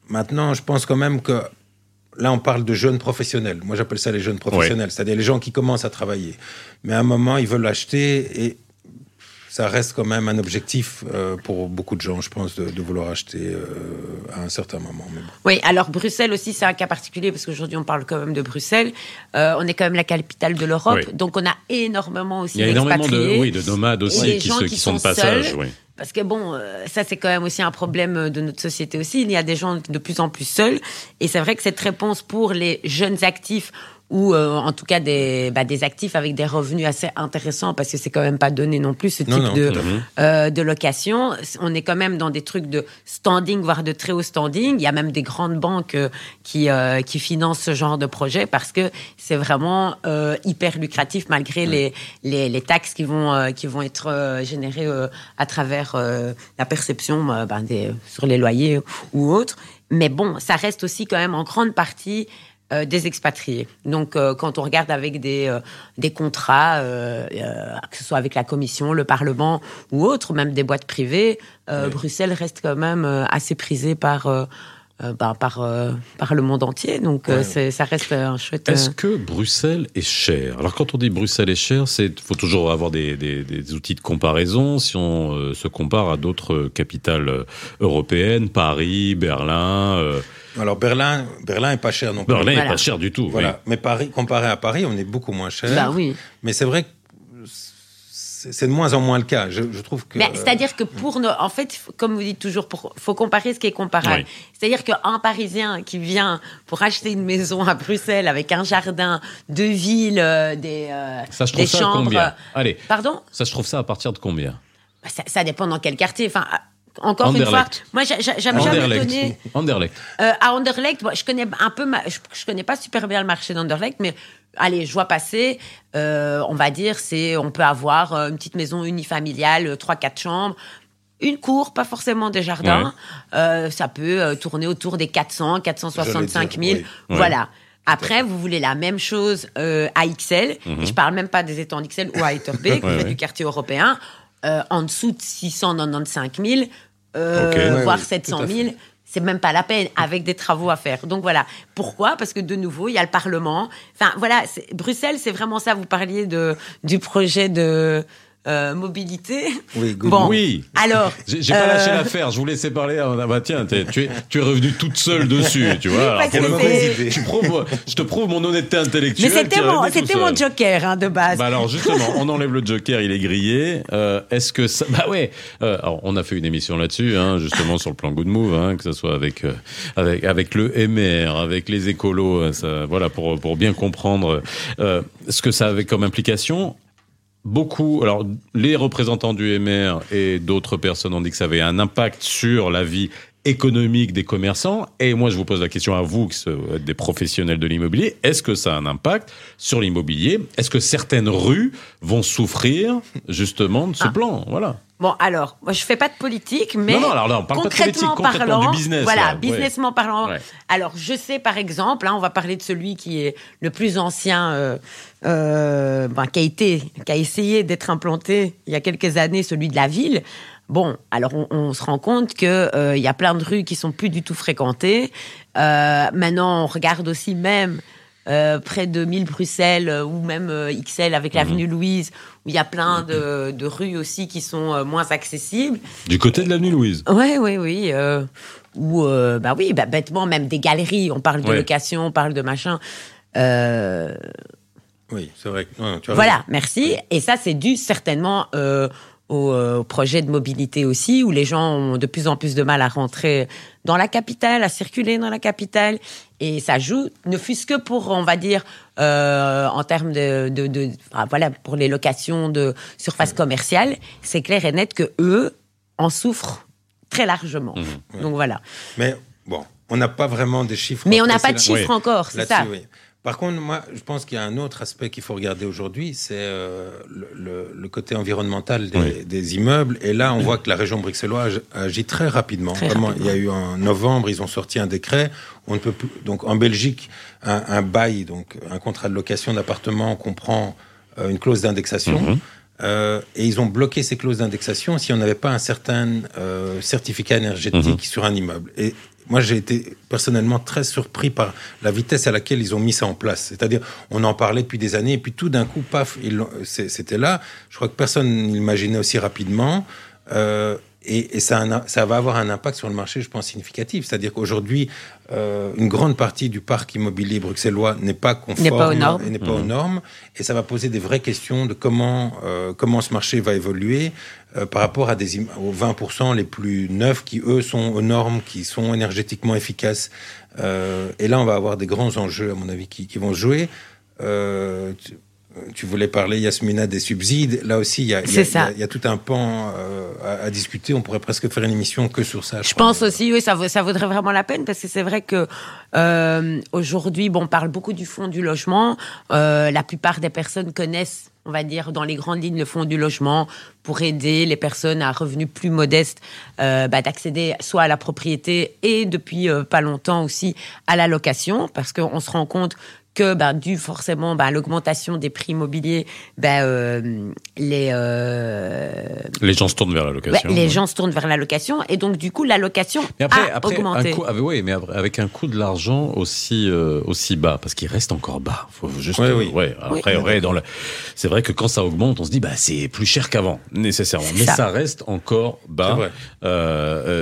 maintenant, je pense quand même que là, on parle de jeunes professionnels. Moi, j'appelle ça les jeunes professionnels, c'est-à-dire les gens qui commencent à travailler. Mais à un moment, ils veulent l'acheter et ça reste quand même un objectif euh, pour beaucoup de gens, je pense, de, de vouloir acheter euh, à un certain moment. Mais bon. Oui, alors Bruxelles aussi, c'est un cas particulier parce qu'aujourd'hui, on parle quand même de Bruxelles. Euh, on est quand même la capitale de l'Europe, Oui. donc on a énormément aussi Il y a énormément de, oui, de nomades aussi qui, gens se- qui qui sont de passage. seuls. oui. Parce que bon, ça c'est quand même aussi un problème de notre société aussi. Il y a des gens de plus en plus seuls, et c'est vrai que cette réponse pour les jeunes actifs ou euh, en tout cas des, bah, des actifs avec des revenus assez intéressants, parce que c'est quand même pas donné non plus ce type Non, non, de, euh, de location. On est quand même dans des trucs de standing, voire de très haut standing. Il y a même des grandes banques euh, qui, euh, qui financent ce genre de projet parce que c'est vraiment euh, hyper lucratif malgré les, les, les taxes qui vont, euh, qui vont être générées euh, à travers euh, la perception euh, ben, des, sur les loyers ou autres. Mais bon, ça reste aussi quand même en grande partie euh, des expatriés. Donc, euh, quand on regarde avec des, euh, des contrats, que ce soit avec la Commission, le Parlement ou autres, même des boîtes privées, Oui. Bruxelles reste quand même assez prisée par, euh, euh, ben, par, euh, par le monde entier. Donc, euh, Ouais. c'est- ça reste un chouette. Est-ce euh, que Bruxelles est cher Alors quand on dit Bruxelles est cher, c'est faut toujours avoir des, des- des outils de comparaison. Si on euh, se compare à d'autres capitales euh, européennes, Paris, Berlin, euh, Alors Berlin, Berlin est pas cher non plus. Berlin est Voilà. pas cher du tout. Voilà. Mais Paris, comparé à Paris, on est beaucoup moins cher. bah oui. Mais c'est vrai que c'est de moins en moins le cas. Je, je trouve que. Mais C'est-à-dire que pour nos, en fait, comme vous dites toujours, pour, faut comparer ce qui est comparable. Oui. C'est-à-dire qu'un Parisien qui vient pour acheter une maison à Bruxelles avec un jardin, deux villes, euh, des, euh, Ça, je des trouve ça à chambres. combien Allez, Pardon ça, je trouve ça à partir de combien Bah, ça, ça dépend dans quel quartier. Enfin, encore une fois, moi, j'a- j'a- j'aime jamais donner. Anderlecht. Euh, à Anderlecht, bon, je connais un peu, ma- je, je connais pas super bien le marché d'Anderlecht, mais allez, je vois passer. euh, on va dire, c'est, on peut avoir euh, une petite maison unifamiliale, euh, trois quatre chambres. Une cour, pas forcément des jardins. Euh, ça peut euh, tourner autour des 400, 465 000. J'allais dire, oui. Voilà. Après, vous voulez la même chose euh, à XL. Et je parle même pas des étangs d'XL ou à Etterbeek. Ouais, ouais. du quartier européen. euh, en dessous de 695 000, euh, Ok. Ouais, voire oui, 700 tout à 000 fait. C'est même pas la peine avec des travaux à faire. Donc voilà. Pourquoi? Parce que de nouveau, il y a le Parlement. Enfin voilà, Bruxelles, c'est vraiment ça. Vous parliez de du projet de euh, mobilité. Oui, good. Bon. Oui. Alors. J'ai pas euh, lâché l'affaire, je vous laissais parler. Ah bah tiens, tu es, tu es revenu toute seule dessus, tu vois. Alors, pour le coup, je te prouve mon honnêteté intellectuelle. Mais c'était mon, revenue c'était mon joker hein, de base. Bah alors justement, on enlève le joker, il est grillé. Euh, Est-ce que ça Bah ouais. Euh, alors on a fait une émission là-dessus, hein, justement sur le plan Good Move, hein, que ce soit avec euh, avec avec le MR, avec les écolos, euh, ça, voilà pour pour bien comprendre euh, ce que ça avait comme implication. Beaucoup, alors les représentants du MR et d'autres personnes ont dit que ça avait un impact sur la vie économique des commerçants. Et moi, je vous pose la question à vous, qui êtes des professionnels de l'immobilier. Est-ce que ça a un impact sur l'immobilier? Est-ce que certaines rues vont souffrir justement de ce Ah. plan? Voilà. Bon, alors, moi, je fais pas de politique, mais Non, non, alors là, on parle pas de politique, concrètement parlant, du business, Voilà, là, ouais. businessment parlant. Ouais. Alors, je sais, par exemple, hein, on va parler de celui qui est le plus ancien, euh, euh, ben, qui a été, qui a essayé d'être implanté il y a quelques années, celui de la ville. Bon, alors on, on se rend compte que euh, il y a plein de rues qui sont plus du tout fréquentées. Euh, maintenant, on regarde aussi même euh, près de 1000 Bruxelles euh, ou même euh, XL avec l'avenue Louise, où il y a plein de, de rues aussi qui sont euh, moins accessibles. Du côté de l'avenue Louise. Oui, oui, oui. Euh, ou, euh, bah oui, bah, bêtement, même des galeries. On parle de Ouais. location, on parle de machin. Euh, Oui, c'est vrai. tu voilà, raison. merci. Et ça, c'est dû certainement euh, euh, aux projets de mobilité aussi, où les gens ont de plus en plus de mal à rentrer dans la capitale, à circuler dans la capitale, et ça joue, ne fût-ce que pour, on va dire, euh, en termes de, de, de enfin, voilà, pour les locations de surface commerciale, c'est clair et net que eux en souffrent très largement. Donc voilà. Mais bon, on n'a pas vraiment des chiffres. Mais on n'a pas de chiffres Oui. encore, c'est ça. oui. Par contre, moi, je pense qu'il y a un autre aspect qu'il faut regarder aujourd'hui, c'est euh, le, le- le côté environnemental des, Oui. des immeubles. Et là, on voit que la région bruxelloise agit très rapidement. Très Vraiment, rapidement. il y a eu en novembre, ils ont sorti un décret. On ne peut plus. Donc, en Belgique, un, un bail, donc un contrat de location d'appartement comprend euh, une clause d'indexation. Mhm. Euh, et ils ont bloqué ces clauses d'indexation si on n'avait pas un certain euh, certificat énergétique Mhm. sur un immeuble. Et moi, j'ai été personnellement très surpris par la vitesse à laquelle ils ont mis ça en place. C'est-à-dire, on en parlait depuis des années, et puis tout d'un coup, paf, c'était là. Je crois que personne n'imaginait aussi rapidement. Euh, et et ça, un- ça va avoir un impact sur le marché, je pense, significatif. C'est-à-dire qu'aujourd'hui, euh, une grande partie du parc immobilier bruxellois n'est pas conforme N'est pas aux normes. et n'est pas aux normes. Et ça va poser des vraies questions de comment, euh, comment ce marché va évoluer euh, par rapport à des, aux 20% les plus neufs qui, eux, sont aux normes, qui sont énergétiquement efficaces. Euh, et là, on va avoir des grands enjeux, à mon avis, qui, qui vont se jouer. Euh, tu, voulais parler, Yasmina, des subsides. Là aussi, il y a, y y y tout un pan euh, à, à discuter. On pourrait presque faire une émission que sur ça. Je pense aussi, oui, ça, vaut- ça vaudrait vraiment la peine parce que c'est vrai que euh, aujourd'hui, bon, on parle beaucoup du fonds du logement. Euh, la plupart des personnes connaissent, on va dire, dans les grandes lignes, le fonds du logement pour aider les personnes à revenus plus modestes bah, d'accéder soit à la propriété et depuis pas longtemps aussi à la location parce qu'on se rend compte que bah, dû forcément bah, à l'augmentation des prix immobiliers, bah, euh, les euh, Les gens se tournent vers la Ouais, location. les ouais. gens se tournent vers la location et donc du coup la location Mais après, a après augmenté. un coût, ah, oui, mais après, avec un coût de l'argent aussi euh, aussi bas, parce qu'il reste encore bas. Faut juste, Oui, oui. ouais. Après, ouais, dans le, c'est vrai que quand ça augmente, on se dit bah c'est plus cher qu'avant, nécessairement. Mais ça. ça. reste encore bas.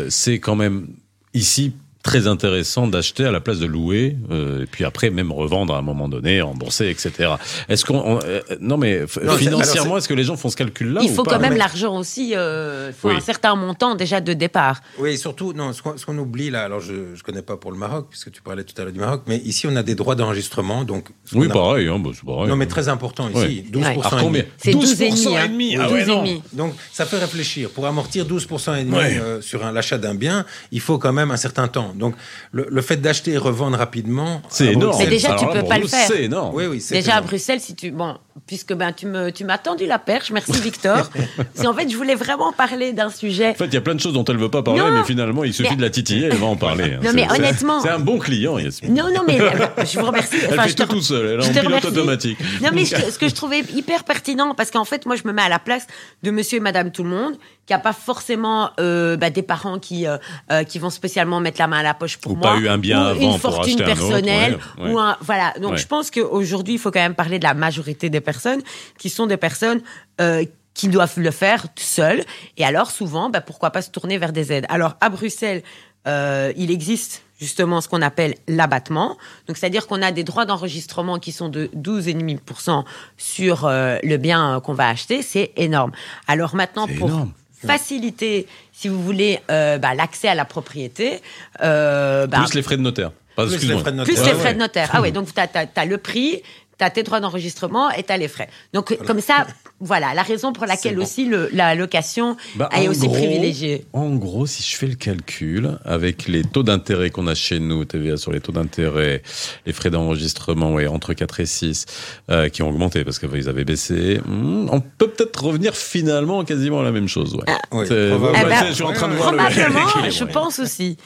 c'est quand même ici très intéressant d'acheter à la place de louer, euh, et puis après même revendre à un moment donné, rembourser, etc. Est-ce qu'on, on- euh, non mais Non, financièrement, est-ce que les gens font ce calcul-là Il ou faut pas quand même Mais- l'argent aussi, euh, il faut Oui. un certain montant déjà de départ. Oui, et surtout, non, ce qu'on qu'on oublie là, alors je ne connais pas pour le Maroc, puisque tu parlais tout à l'heure du Maroc, mais ici on a des droits d'enregistrement, donc. Oui, pareil, hein, bah, c'est pareil. Non, mais très important ici, Ouais. 12%. Ouais. Alors et combien demi. C'est 12 et demi, 12% hein. et demi. Oui, Ah ouais, 12 et non. demi. Donc ça fait réfléchir. Pour amortir 12% et demi Ouais. euh, sur un- l'achat d'un bien, il faut quand même un certain temps. Donc le, le fait d'acheter et revendre rapidement. C'est énorme. Mais déjà, tu peux pas le faire. C'est énorme. Oui, oui, Déjà à. Bruxelles, si tu bon, puisque ben tu me tu m'as tendu la perche, merci Victor. si en fait je voulais vraiment parler d'un sujet. En fait, il y a plein de choses dont elle veut pas parler, Non. mais finalement, il suffit Mais- de la titiller, elle va en parler. hein. Non, mais honnêtement- c'est un bon client, Yasmine. Non non mais euh, je vous remercie. Elle Enfin, fait je te tout tout seul, elle est en te pilote remercie. automatique. Non, mais je- ce que je trouvais hyper pertinent, parce qu'en fait, moi, je me mets à la place de monsieur et madame tout le monde, qui a pas forcément euh, bah, des parents qui, euh, qui vont spécialement mettre la main à la poche pour Ou moi. pas eu un bien ou avant une pour fortune acheter un autre, personnelle. ouais, ouais. Ou un, voilà. Donc, Ouais. je pense qu'aujourd'hui, il faut quand même parler de la majorité des personnes qui sont des personnes euh, qui doivent le faire seules. Et alors, souvent, bah, pourquoi pas se tourner vers des aides? Alors, à Bruxelles, euh, il existe justement ce qu'on appelle l'abattement. Donc, c'est-à-dire qu'on a des droits d'enregistrement qui sont de 12,5% sur euh, le bien qu'on va acheter. C'est énorme. Alors maintenant, pour énorme. faciliter, si vous voulez, euh, bah, l'accès à la propriété, euh, bah, Plus les frais de notaire. Pas, Plus les frais de notaire. plus Ouais, les frais ouais. de notaire. Ah oui, donc tu as, le prix, tu as tes droits d'enregistrement et tu as les frais. Donc, comme ça, voilà, la raison pour laquelle bon. aussi le- la location Bah, est aussi gros- privilégiée. En gros, si je fais le calcul, avec les taux d'intérêt qu'on a chez nous, TVA sur les taux d'intérêt, les frais d'enregistrement, ouais, entre 4 et 6, euh, qui ont augmenté parce qu'ils avaient baissé, hmm, on peut peut-être revenir finalement quasiment à la même chose. Ouais. Oui, ouais, Eh ben, je suis en train de voir le- Probablement, l'équilibre, je pense aussi.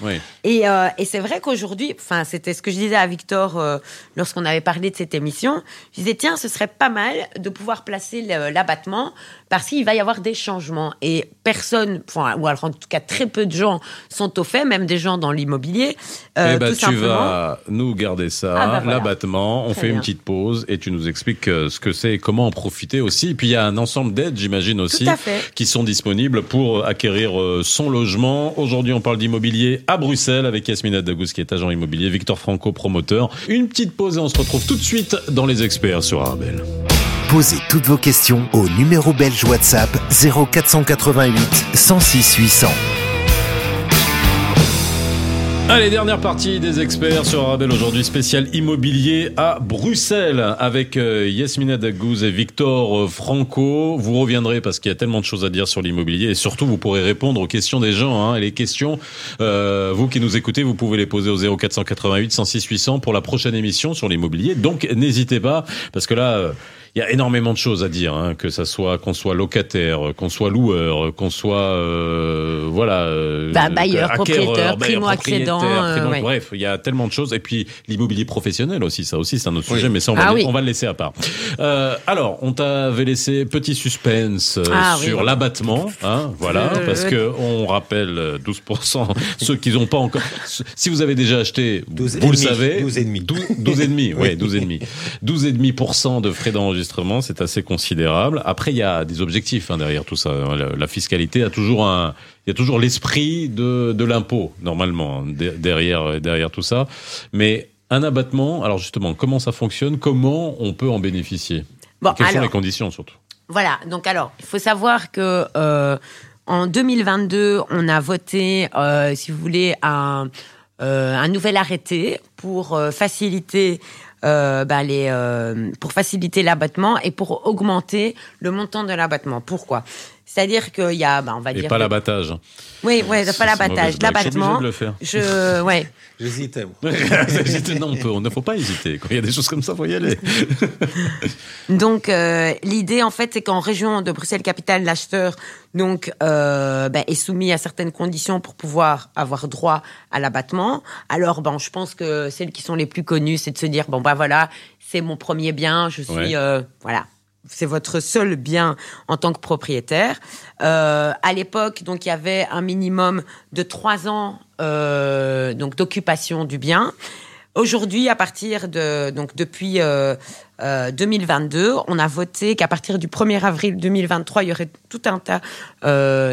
Et, euh, et c'est vrai qu'aujourd'hui, enfin, c'était ce que je disais à Victor euh, lorsqu'on avait parlé de cette émission. Je disais, tiens, ce serait pas mal de pouvoir placer l'abattement parce qu'il va y avoir des changements. Et personne, enfin, ou alors en tout cas très peu de gens sont au fait, même des gens dans l'immobilier. euh, tout tu simplement. vas nous garder ça, Ah, bah, voilà. l'abattement, on Très fait une petite pause et tu nous expliques euh, ce que c'est et comment en profiter aussi. Et puis il y a un ensemble d'aides, j'imagine aussi, qui sont disponibles pour acquérir euh, son logement. Aujourd'hui, on parle d'immobilier à Bruxelles avec Yasmina Dagous qui est agent immobilier, Victor Franco promoteur. Une petite pause et on se retrouve tout de suite dans les experts sur Arabelle. Posez toutes vos questions au numéro belge WhatsApp 0488 106 800. Allez, dernière partie des experts sur Arabelle aujourd'hui, spécial immobilier à Bruxelles avec euh, Yasmina Dagouz et Victor euh, Franco. Vous reviendrez parce qu'il y a tellement de choses à dire sur l'immobilier et surtout vous pourrez répondre aux questions des gens. Hein. Et les questions, euh, vous qui nous écoutez, vous pouvez les poser au 0488 106 800 pour la prochaine émission sur l'immobilier. Donc n'hésitez pas parce que là... Euh, il y a énormément de choses à dire, hein, que ça soit qu'on soit locataire, qu'on soit loueur, qu'on soit euh, voilà euh, bah, bailleur, acquéreur, propriétaire, bailleur, primo accédant, euh, ouais. bref, il y a tellement de choses et puis l'immobilier professionnel aussi, ça aussi c'est un autre Oui. sujet, mais ça on va, Ah oui. on va le laisser à part. Euh, alors, on t'avait laissé petit suspense euh, Ah oui. sur l'abattement, hein, voilà, Euh, parce que on rappelle euh, 12% ceux qui n'ont pas encore. Si vous avez déjà acheté, 12 vous le savez, 12 et demi. 12, 12 et demi, ouais, 12 et demi. 12 et demi pour cent de frais d'enregistrement, c'est assez considérable. Après, il y a des objectifs hein, derrière tout ça. La, la fiscalité a toujours un, il y a toujours l'esprit de, de l'impôt normalement hein, de- derrière derrière tout ça. Mais un abattement, alors justement, comment ça fonctionne? Comment on peut en bénéficier? Bon, Quelles sont les conditions surtout? Voilà, donc alors, il faut savoir que euh, en 2022, on a voté, euh, si vous voulez, un, euh, un nouvel arrêté pour euh, faciliter euh, bah, euh, pour faciliter l'abattement et pour augmenter le montant de l'abattement. Pourquoi? C'est-à-dire qu'il y a, bah, on va Et dire, pas l'abattage. oui, ouais, C'est- pas l'abattage. Je l'abattement. de le faire. Je, ouais. J'hésitais. moi. non, on peut, on ne faut pas hésiter. Quand il y a des choses comme ça, faut y aller. Donc euh, l'idée en fait c'est qu'en région de Bruxelles capitale l'acheteur donc euh, ben, est soumis à certaines conditions pour pouvoir avoir droit à l'abattement. Alors bon je pense que celles qui sont les plus connues c'est de se dire bon bah voilà c'est mon premier bien je suis Ouais. euh, voilà c'est votre seul bien en tant que propriétaire. Euh, à l'époque, donc il y avait un minimum de trois ans euh, donc d'occupation du bien. Aujourd'hui, à partir de donc depuis euh, euh, 2022, on a voté qu'à partir du 1er avril 2023, il y aurait tout un tas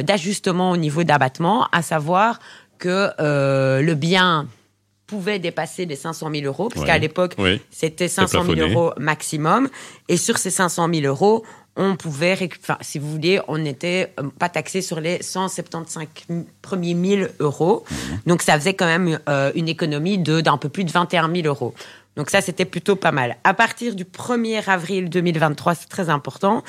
d'ajustements au niveau d'abattement, à savoir que le bien pouvait dépasser les 500 000 euros, parce Ouais. qu'à l'époque, c'était 500 000 plafonné. euros maximum. Et sur ces 500 000 euros, on pouvait, enfin, si vous voulez, on n'était euh, pas taxé sur les 175 m- premiers 1000 euros. Mhm. Donc ça faisait quand même euh, une économie de d'un peu plus de 21 000 euros. Donc ça, c'était plutôt pas mal. À partir du 1er avril 2023, c'est très important.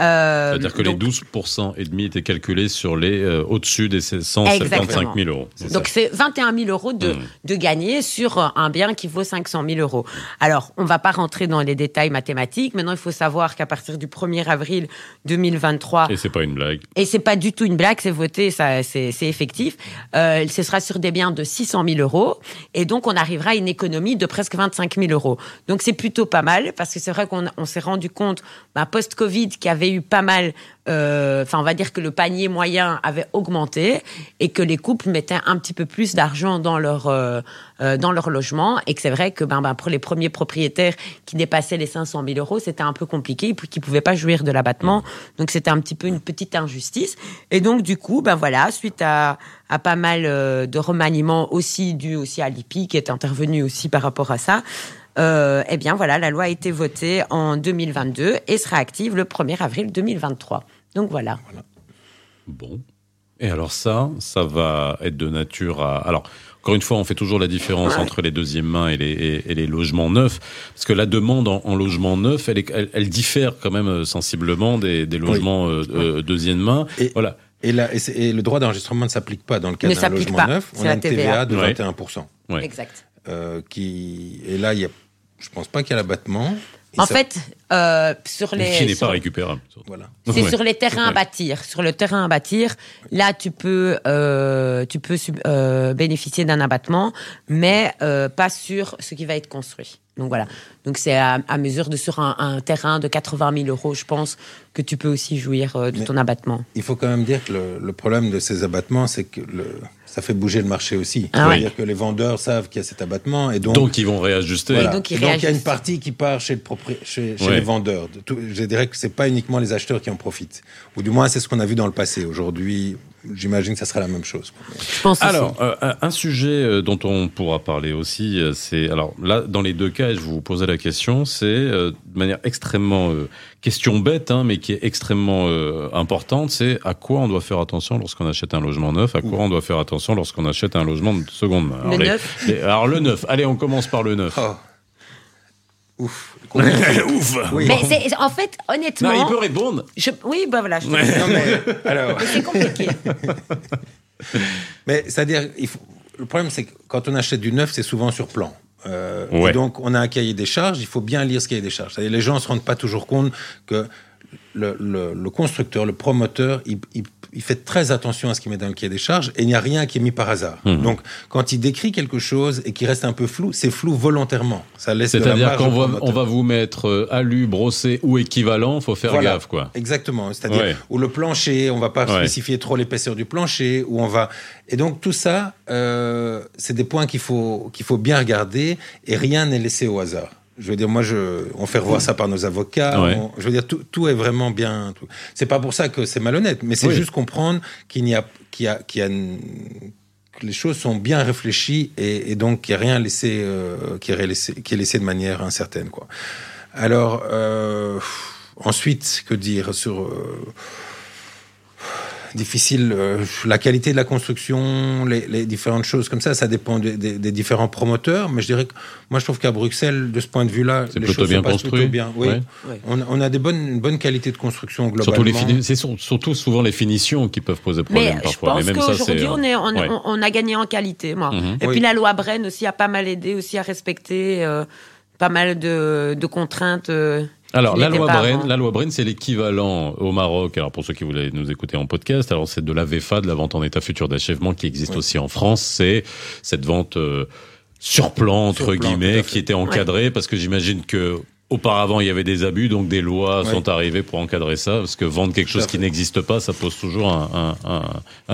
Euh, C'est-à-dire que donc- les 12% et demi étaient calculés sur les euh, au-dessus des 175 000 euros. Donc c'est 21 000 euros de, Mm. de gagner sur euh, un bien qui vaut 500 000 euros. Alors, on va pas rentrer dans les détails mathématiques. Maintenant, il faut savoir qu'à partir du 1er avril 2023, Et c'est pas une blague. et c'est pas du tout une blague, c'est voté, ça, c'est, c'est effectif. Euh, ce sera sur des biens de 600 000 euros, et donc on arrivera à une économie de presque 25 000 euros. Donc c'est plutôt pas mal, parce que c'est vrai qu'on on s'est rendu compte, bah, post-Covid, qu'il y avait eu pas mal, euh, enfin on va dire que le panier moyen avait augmenté, et que les couples mettaient un petit peu plus d'argent dans leur euh, euh, dans leur logement, et que c'est vrai que ben, ben, pour les premiers propriétaires qui dépassaient les 500 000 euros, c'était un peu compliqué, puis qui pouvaient pas jouir de l'abattement. Donc c'était un petit peu une petite injustice. Et donc du coup, ben voilà, suite à, à pas mal de remaniements aussi dû aussi à l'IPI qui est intervenu aussi par rapport à ça. Euh, eh bien voilà, la loi a été votée en 2022 et sera active le 1er avril 2023. Donc voilà. Bon. Et alors ça, ça va être de nature à... Alors, encore une fois, on fait toujours la différence entre les deuxièmes mains et les, et, et les logements neufs. Parce que la demande en, en logement neuf, elle, est- elle, elle diffère quand même euh, sensiblement des, des logements euh, euh, deuxième main. Et- Voilà. Et, là, et, le droit d'enregistrement ne s'applique pas dans le cas d'un logement pas. neuf. On la a une TVA, TVA. de Ouais. 21%. Ouais. Exact. euh, qui... Et là, il y a... je pense pas qu'il y a l'abattement. En ça- fait, euh, sur les Qui n'est sur- pas récupérable. Voilà. C'est Ouais. sur les terrains à bâtir. Sur le terrain à bâtir, là, tu peux, euh, tu peux euh, bénéficier d'un abattement, mais euh, pas sur ce qui va être construit. Donc voilà. Donc c'est à, à mesure de sur un, un terrain de 80 000 euros, je pense, que tu peux aussi jouir euh, de Mais- ton abattement. Il faut quand même dire que le, le problème de ces abattements, c'est que le, ça fait bouger le marché aussi. Ah ouais. C'est-à-dire que les vendeurs savent qu'il y a cet abattement et donc, Donc, ils vont réajuster. voilà. Et donc, ils il y a une partie qui part chez, le propri- chez, chez Ouais. les vendeurs. De tout- je dirais que c'est pas uniquement les acheteurs qui en profitent. Ou du moins, c'est ce qu'on a vu dans le passé. Aujourd'hui, j'imagine que ça sera la même chose. Je pense aussi. Alors, euh, un sujet euh, dont on pourra parler aussi, euh, c'est alors là, dans les deux cas, je vous posais la question, c'est euh, de manière extrêmement euh, question bête, hein, mais qui est extrêmement euh, importante, c'est à quoi on doit faire attention lorsqu'on achète un logement neuf, à quoi on doit faire attention lorsqu'on achète un logement de seconde main. Le les- neuf. les- alors le neuf. Allez, on commence par le neuf. Oh. Ouf. Ouf. Oui. Mais c'est, en fait, honnêtement, Non, il peut répondre. je- oui, bah voilà, je. Non, mais, alors, Mais c'est compliqué. mais c'est-à-dire, il faut- le problème, c'est que quand on achète du neuf, c'est souvent sur plan. Euh, Ouais. Et donc, on a un cahier des charges, il faut bien lire ce cahier des charges. C'est-à-dire, les gens ne se rendent pas toujours compte que le, le- le constructeur, le promoteur, il, il- il fait très attention à ce qu'il met dans le cahier des charges et il n'y a rien qui est mis par hasard. Mhm. Donc, quand il décrit quelque chose et qui reste un peu flou, c'est flou volontairement. Ça laisse C'est-à-dire qu'on va, on va vous mettre euh, alu, brossé ou équivalent, faut faire Voilà. gaffe, quoi. Exactement. C'est-à-dire, Ouais. ou le plancher, on va pas Ouais. spécifier trop l'épaisseur du plancher, ou on va. Et donc, tout ça, euh, c'est des points qu'il faut, qu'il faut bien regarder, et rien n'est laissé au hasard. Je veux dire, moi, je, on fait revoir ça par nos avocats. Ouais. on- je veux dire, tout, tout est vraiment bien. C'est pas pour ça que c'est malhonnête, mais c'est Oui. juste comprendre qu'il n'y a, qu'il y a, qu'il y a que les choses sont bien réfléchies et, et donc qu'il n'y a rien laissé, euh, qui, est laissé, qui est laissé de manière incertaine. Quoi. Alors, euh, ensuite, que dire sur. euh, difficile, euh, la qualité de la construction, les, les différentes choses comme ça, ça dépend des, des- des différents promoteurs. Mais je dirais que moi, je trouve qu'à Bruxelles, de ce point de vue-là, C'est les plutôt choses bien se passent construit. plutôt bien. Oui. Ouais. On, a- on a des bonnes, une bonne qualité de construction globalement. Surtout les fini- c'est sur- surtout souvent les finitions qui peuvent poser problème Mais je parfois. pense Mais même ça, c'est. qu'aujourd'hui, on, est- on, ouais. on- a gagné en qualité, moi. Mhm. Et Oui. puis la loi Bren aussi a pas mal aidé aussi à respecter euh, pas mal de, de contraintes. euh, Alors, la loi Bren, la loi Bren, c'est l'équivalent au Maroc. Alors, pour ceux qui voulaient nous écouter en podcast, alors c'est de la VFA, de la vente en état futur d'achèvement, qui existe Oui. aussi en France. C'est cette vente euh, sur plan entre Sur plan, tout guillemets, qui était encadrée, parce que j'imagine que auparavant il y avait des abus, donc des lois sont arrivées pour encadrer ça, parce que vendre quelque chose qui n'existe pas, ça pose toujours un, un, un,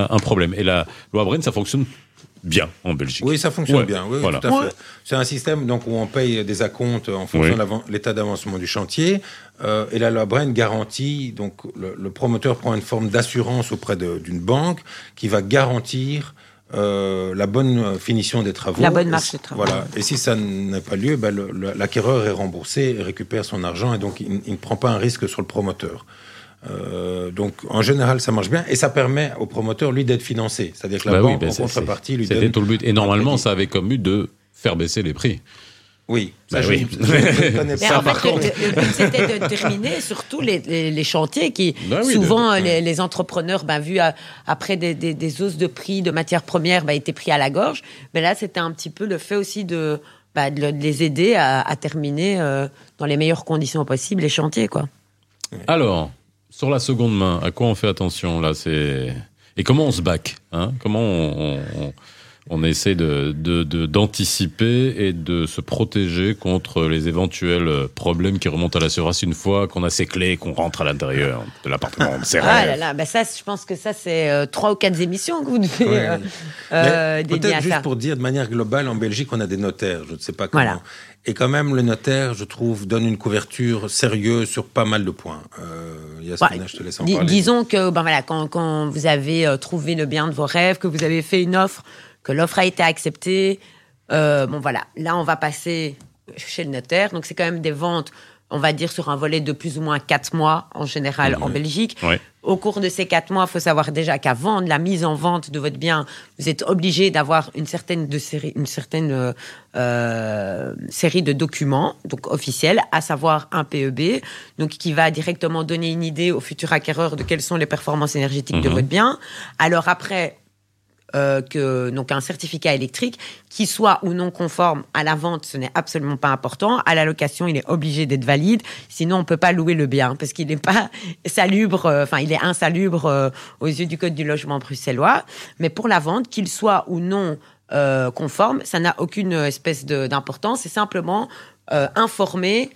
un- un problème. Et la loi Bren, ça fonctionne bien en Belgique. Oui, ça fonctionne Ouais, bien. Oui, voilà. tout à fait. C'est un système donc où on paye des acomptes en fonction Oui. de l'état d'avancement du chantier. Euh, et la loi Bren garantit donc le, le promoteur prend une forme d'assurance auprès d'une banque qui va garantir euh, la bonne finition des travaux. La bonne marche des travaux. Voilà. Et si ça n'a pas lieu, ben, l'acquéreur est remboursé et récupère son argent et donc il, il ne prend pas un risque sur le promoteur. Euh, donc en général ça marche bien et ça permet au promoteur lui d'être financé, c'est-à-dire que la Bah oui, banque bah en c'est- contrepartie lui C'était donne tout le but. Et normalement, ça avait comme but de faire baisser les prix. Oui, ça, Bah je, oui. je- je ne connais Mais pas. en fait, le- contre. le, le but, c'était de terminer surtout les, les, les chantiers qui, Bah oui, souvent, de- euh, les, les entrepreneurs, ben, vu à- après des, des, des hausses de prix de matières premières, ben, étaient pris à la gorge. Mais là, c'était un petit peu le fait aussi de, ben, de, le- de les aider à, à terminer euh, dans les meilleures conditions possibles les chantiers, quoi. Alors, sur la seconde main, à quoi on fait attention là C'est et comment on se back hein? Comment on, on, on essaie de de- de- d'anticiper et de se protéger contre les éventuels problèmes qui remontent à la surface une fois qu'on a ses clés, et qu'on rentre à l'intérieur de l'appartement. Ah là là, ben ça, je pense que ça, c'est euh, trois ou quatre émissions que vous devez Ouais, euh, euh, Peut-être à juste ça. pour dire de manière globale, en Belgique, on a des notaires. Je ne sais pas comment. Voilà. Et quand même, le notaire, je trouve, donne une couverture sérieuse sur pas mal de points. Euh, Yasmina, Ouais. je te laisse en Dis- parler. disons que ben voilà, quand, quand vous avez euh, trouvé le bien de vos rêves, que vous avez fait une offre, que l'offre a été acceptée, euh, bon voilà, là on va passer chez le notaire. Donc c'est quand même des ventes, on va dire sur un volet de plus ou moins quatre mois en général en Belgique. Ouais. Au cours de ces quatre mois, il faut savoir déjà qu'avant de la mise en vente de votre bien, vous êtes obligé d'avoir une certaine de série, une certaine euh, euh, série de documents, donc officiels, à savoir un PEB, donc qui va directement donner une idée au futur acquéreur de quelles sont les performances énergétiques de Mhm. votre bien. Alors après, euh, donc un certificat électrique qui soit ou non conforme à la vente, ce n'est absolument pas important. À la location, il est obligé d'être valide, sinon on peut pas louer le bien parce qu'il n'est pas salubre, euh, enfin il est insalubre euh, aux yeux du code du logement bruxellois. Mais pour la vente, qu'il soit ou non conforme, ça n'a aucune espèce d'importance. C'est simplement informer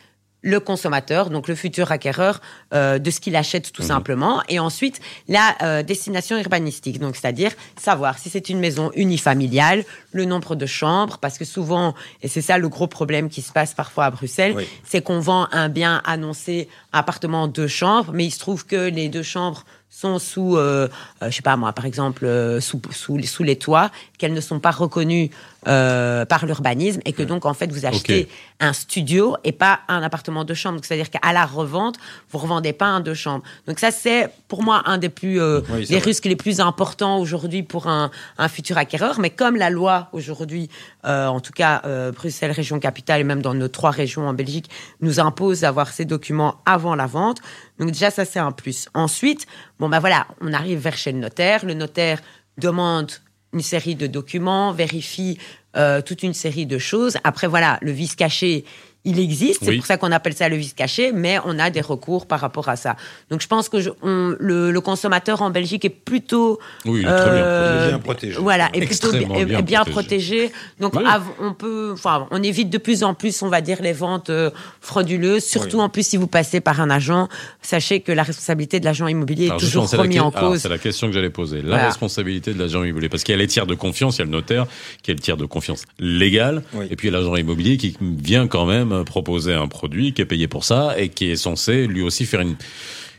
le consommateur, donc le futur acquéreur, euh, de ce qu'il achète tout simplement. Et ensuite, la euh, destination urbanistique, donc c'est-à-dire savoir si c'est une maison unifamiliale, le nombre de chambres, parce que souvent, et c'est ça le gros problème qui se passe parfois à Bruxelles, Oui. c'est qu'on vend un bien annoncé appartement deux chambres, mais il se trouve que les deux chambres sont sous, euh, euh, je sais pas moi, par exemple, euh, sous, sous, sous les toits, qu'elles ne sont pas reconnues euh, par l'urbanisme et que donc en fait vous achetez un studio et pas un appartement de chambre. Donc, C'est-à-dire qu'à la revente, vous revendez pas un deux chambres. Donc ça c'est pour moi un des plus euh, Oui, vrai. risques les plus importants aujourd'hui pour un, un futur acquéreur. Mais comme la loi aujourd'hui, euh, en tout cas euh, Bruxelles région capitale et même dans nos trois régions en Belgique, nous impose d'avoir ces documents avant la vente. Donc déjà ça c'est un plus. Ensuite, bon ben voilà, on arrive vers chez le notaire. Le notaire demande une série de documents, vérifie euh, toute une série de choses. Après, voilà, le vice caché, il existe. C'est Oui. pour ça qu'on appelle ça le vice caché, mais on a des recours par rapport à ça. Donc, je pense que je- on- le, le consommateur en Belgique est plutôt Oui, il est très bien euh, Bien protégé. Voilà, est plutôt bien protégé. protégé. Donc, Oui. av- on peut, enfin, on évite de plus en plus, on va dire, les ventes euh, frauduleuses. Surtout Oui. en plus si vous passez par un agent, sachez que la responsabilité de l'agent immobilier est toujours remise que- en alors, cause. C'est la question que j'allais poser. La Voilà. responsabilité de l'agent immobilier. Parce qu'il y a les tiers de confiance, il y a le notaire, qui est le tiers de confiance légal, Oui. et puis il y a l'agent immobilier qui vient quand même proposer un produit, qui est payé pour ça, et qui est censé lui aussi faire une,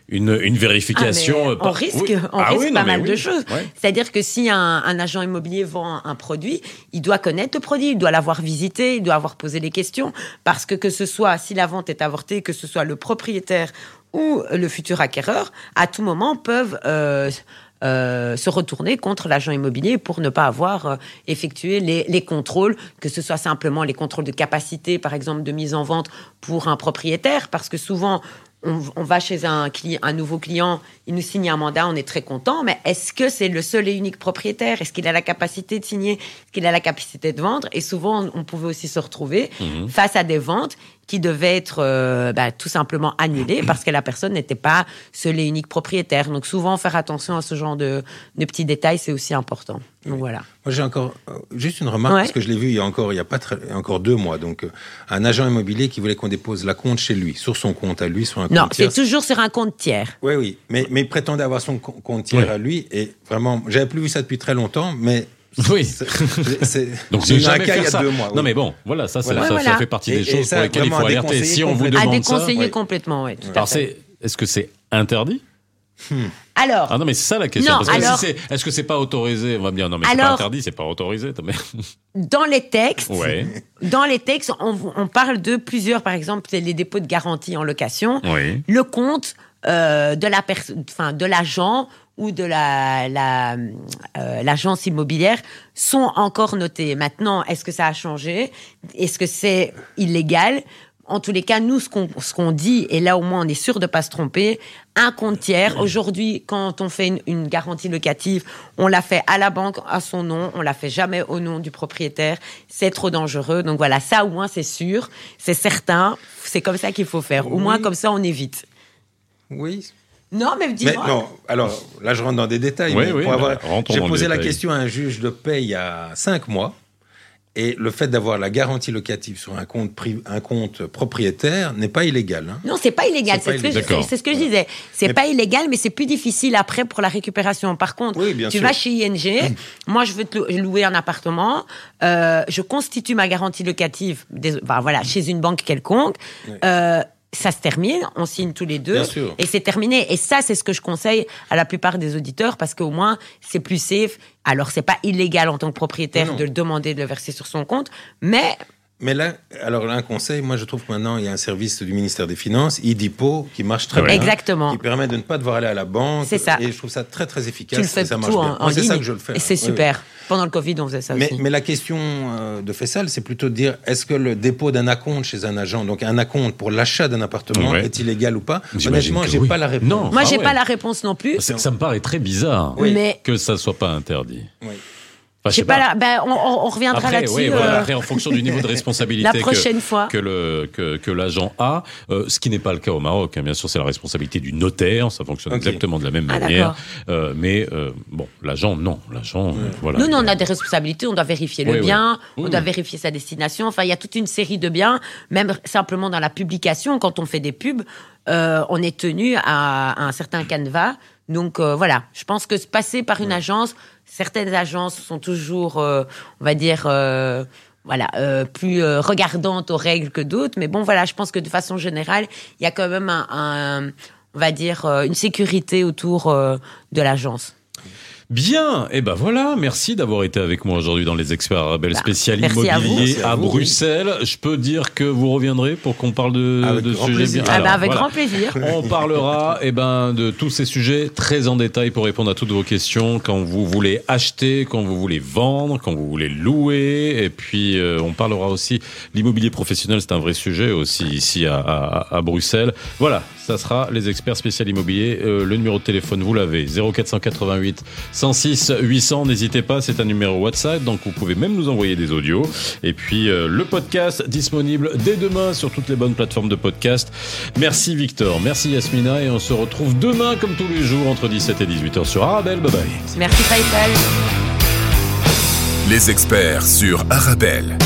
une, une vérification. Ah, mais on par- risque, Oui. on Ah risque oui, pas mal oui. de choses. C'est-à-dire que si un, un agent immobilier vend un, un produit, il doit connaître le produit, il doit l'avoir visité, il doit avoir posé les questions, parce que que ce soit, si la vente est avortée, que ce soit le propriétaire ou le futur acquéreur, à tout moment peuvent euh, euh, se retourner contre l'agent immobilier pour ne pas avoir euh, effectué les, les contrôles, que ce soit simplement les contrôles de capacité, par exemple, de mise en vente pour un propriétaire, parce que souvent, on, on va chez un, nouveau client, il nous signe un mandat, on est très content, mais est-ce que c'est le seul et unique propriétaire? Est-ce qu'il a la capacité de signer? Est-ce qu'il a la capacité de vendre? Et souvent, on, on pouvait aussi se retrouver Mhm. face à des ventes qui devaient être euh, bah, tout simplement annulées parce que la personne n'était pas seul et unique propriétaire. Donc souvent, faire attention à ce genre de, de petits détails, c'est aussi important. Donc voilà. Moi, j'ai encore euh, juste une remarque Ouais. parce que je l'ai vu il y a encore il y a pas très, encore deux mois. Donc, euh, un agent immobilier qui voulait qu'on dépose la compte chez lui, sur son compte à lui, sur un Non, compte c'est tiers. toujours sur un compte tiers. Oui, oui, mais mais il prétendait avoir son co- compte tiers à lui et vraiment, j'avais plus vu ça depuis très longtemps, mais Oui. c'est- c'est Donc j'ai jamais fait ça. deux mois. Non mais bon, voilà, ça, Voilà. ça, Ouais, ça voilà. fait partie Et- des choses ça, pour lesquelles il faut à alerter. déconseiller Si on vous complètement. À demande ça, déconseiller ouais. complètement, oui, tout à alors c'est, est-ce que c'est interdit? Alors, Ah non mais c'est ça la question. Non, Parce que alors- si c'est, est-ce que c'est pas autorisé? On va me dire non mais c'est pas interdit, c'est pas autorisé. Mais... dans les textes, Ouais, Dans les textes, on, on parle de plusieurs, par exemple, les dépôts de garantie en location. oui. Le compte euh, de la personne, enfin de l'agent ou de la la, euh, l'agence immobilière sont encore notés. Maintenant, est-ce que ça a changé? Est-ce que c'est illégal? En tous les cas, nous, ce qu'on ce qu'on dit, et là au moins on est sûr de pas se tromper, un compte tiers. Aujourd'hui, quand on fait une, une garantie locative, on la fait à la banque à son nom, on la fait jamais au nom du propriétaire. C'est trop dangereux. Donc voilà, ça au moins c'est sûr, c'est certain. C'est comme ça qu'il faut faire. Au Oui. moins comme ça on évite. Oui. Non, mais Mais dis-moi. non, alors là je rentre dans des détails. Oui, oui, avoir- bah, J'ai posé la question à un juge de paix il y a cinq mois. Et le fait d'avoir la garantie locative sur un compte, pri- un compte propriétaire n'est pas illégal. hein. Non, c'est pas illégal. C'est C'est pas ce, que je- illégal. c'est- c'est ce que je disais. C'est Mais- pas illégal, mais c'est plus difficile après pour la récupération. Par contre, Oui, tu sûr. vas chez ING, moi je veux te lou- louer un appartement, euh, je constitue ma garantie locative, des- enfin, voilà, chez une banque quelconque. Oui. Euh, ça se termine, on signe tous les deux, et c'est terminé. Et ça, c'est ce que je conseille à la plupart des auditeurs, parce qu'au moins, c'est plus safe. Alors, c'est pas illégal en tant que propriétaire non. de le demander de le verser sur son compte, mais Mais là, alors là, un conseil, moi je trouve que maintenant il y a un service du ministère des Finances, IDIPO, qui marche très Ouais. bien. Exactement. Qui permet de ne pas devoir aller à la banque. C'est ça. Et je trouve ça très très efficace. tu le fais et ça tout en, en c'est ça que je le fais. Et c'est Oui, oui. super. Pendant le Covid, on faisait ça Mais, aussi. mais la question euh, de Fessal, c'est plutôt de dire est-ce que le dépôt d'un acompte chez un agent, donc un acompte pour l'achat d'un appartement, Ouais. est illégal ou pas? Honnêtement, j'ai oui. pas la réponse. Non. Moi, Ah j'ai ouais. pas la réponse non plus. Ça, ça me paraît très bizarre Oui. Mais que ça soit pas interdit. Oui. Enfin, je sais pas. Ben, on, on- reviendra Après, là-dessus. oui, euh, voilà, après, en fonction du niveau de responsabilité la que- prochaine fois. que le que, que l'agent a, euh, ce qui n'est pas le cas au Maroc. hein. Bien sûr, c'est la responsabilité du notaire, ça fonctionne exactement de la même Ah, manière. Euh, mais euh, bon, l'agent, non, l'agent, euh, voilà. Nous, nous, on a des responsabilités. On doit vérifier le Oui, oui. bien, on Oui, doit vérifier sa destination. Enfin, il y a toute une série de biens, même simplement dans la publication, quand on fait des pubs, euh, on est tenu à, à un certain canevas. Donc euh, voilà, je pense que se passer par une agence, certaines agences sont toujours, euh, on va dire, euh, voilà, euh, plus euh, regardantes aux règles que d'autres. Mais bon, voilà, je pense que de façon générale, il y a quand même un, un- on va dire, euh, une sécurité autour euh, de l'agence. Bien, et ben voilà, merci d'avoir été avec moi aujourd'hui dans les experts Arabelle Bah, spécial à immobilier à à, vous, oui. Bruxelles. Je peux dire que vous reviendrez pour qu'on parle de, Avec de sujets plaisir. bien. Ah bah, Alors, avec voilà. grand plaisir. On parlera eh ben, de tous ces sujets très en détail pour répondre à toutes vos questions quand vous voulez acheter, quand vous voulez vendre, quand vous voulez louer. Et puis, euh, on parlera aussi l'immobilier professionnel, c'est un vrai sujet aussi ici à, à- à Bruxelles. Voilà, ça sera les experts spécial immobilier. Euh, le numéro de téléphone, vous l'avez, 0488 106 800. N'hésitez pas, c'est un numéro WhatsApp, donc vous pouvez même nous envoyer des audios. Et puis, euh, le podcast disponible dès demain sur toutes les bonnes plateformes de podcast. Merci Victor, merci Yasmina, et on se retrouve demain comme tous les jours entre 17 et 18h sur Arabelle. Bye bye. Merci Faisal. Les experts sur Arabelle.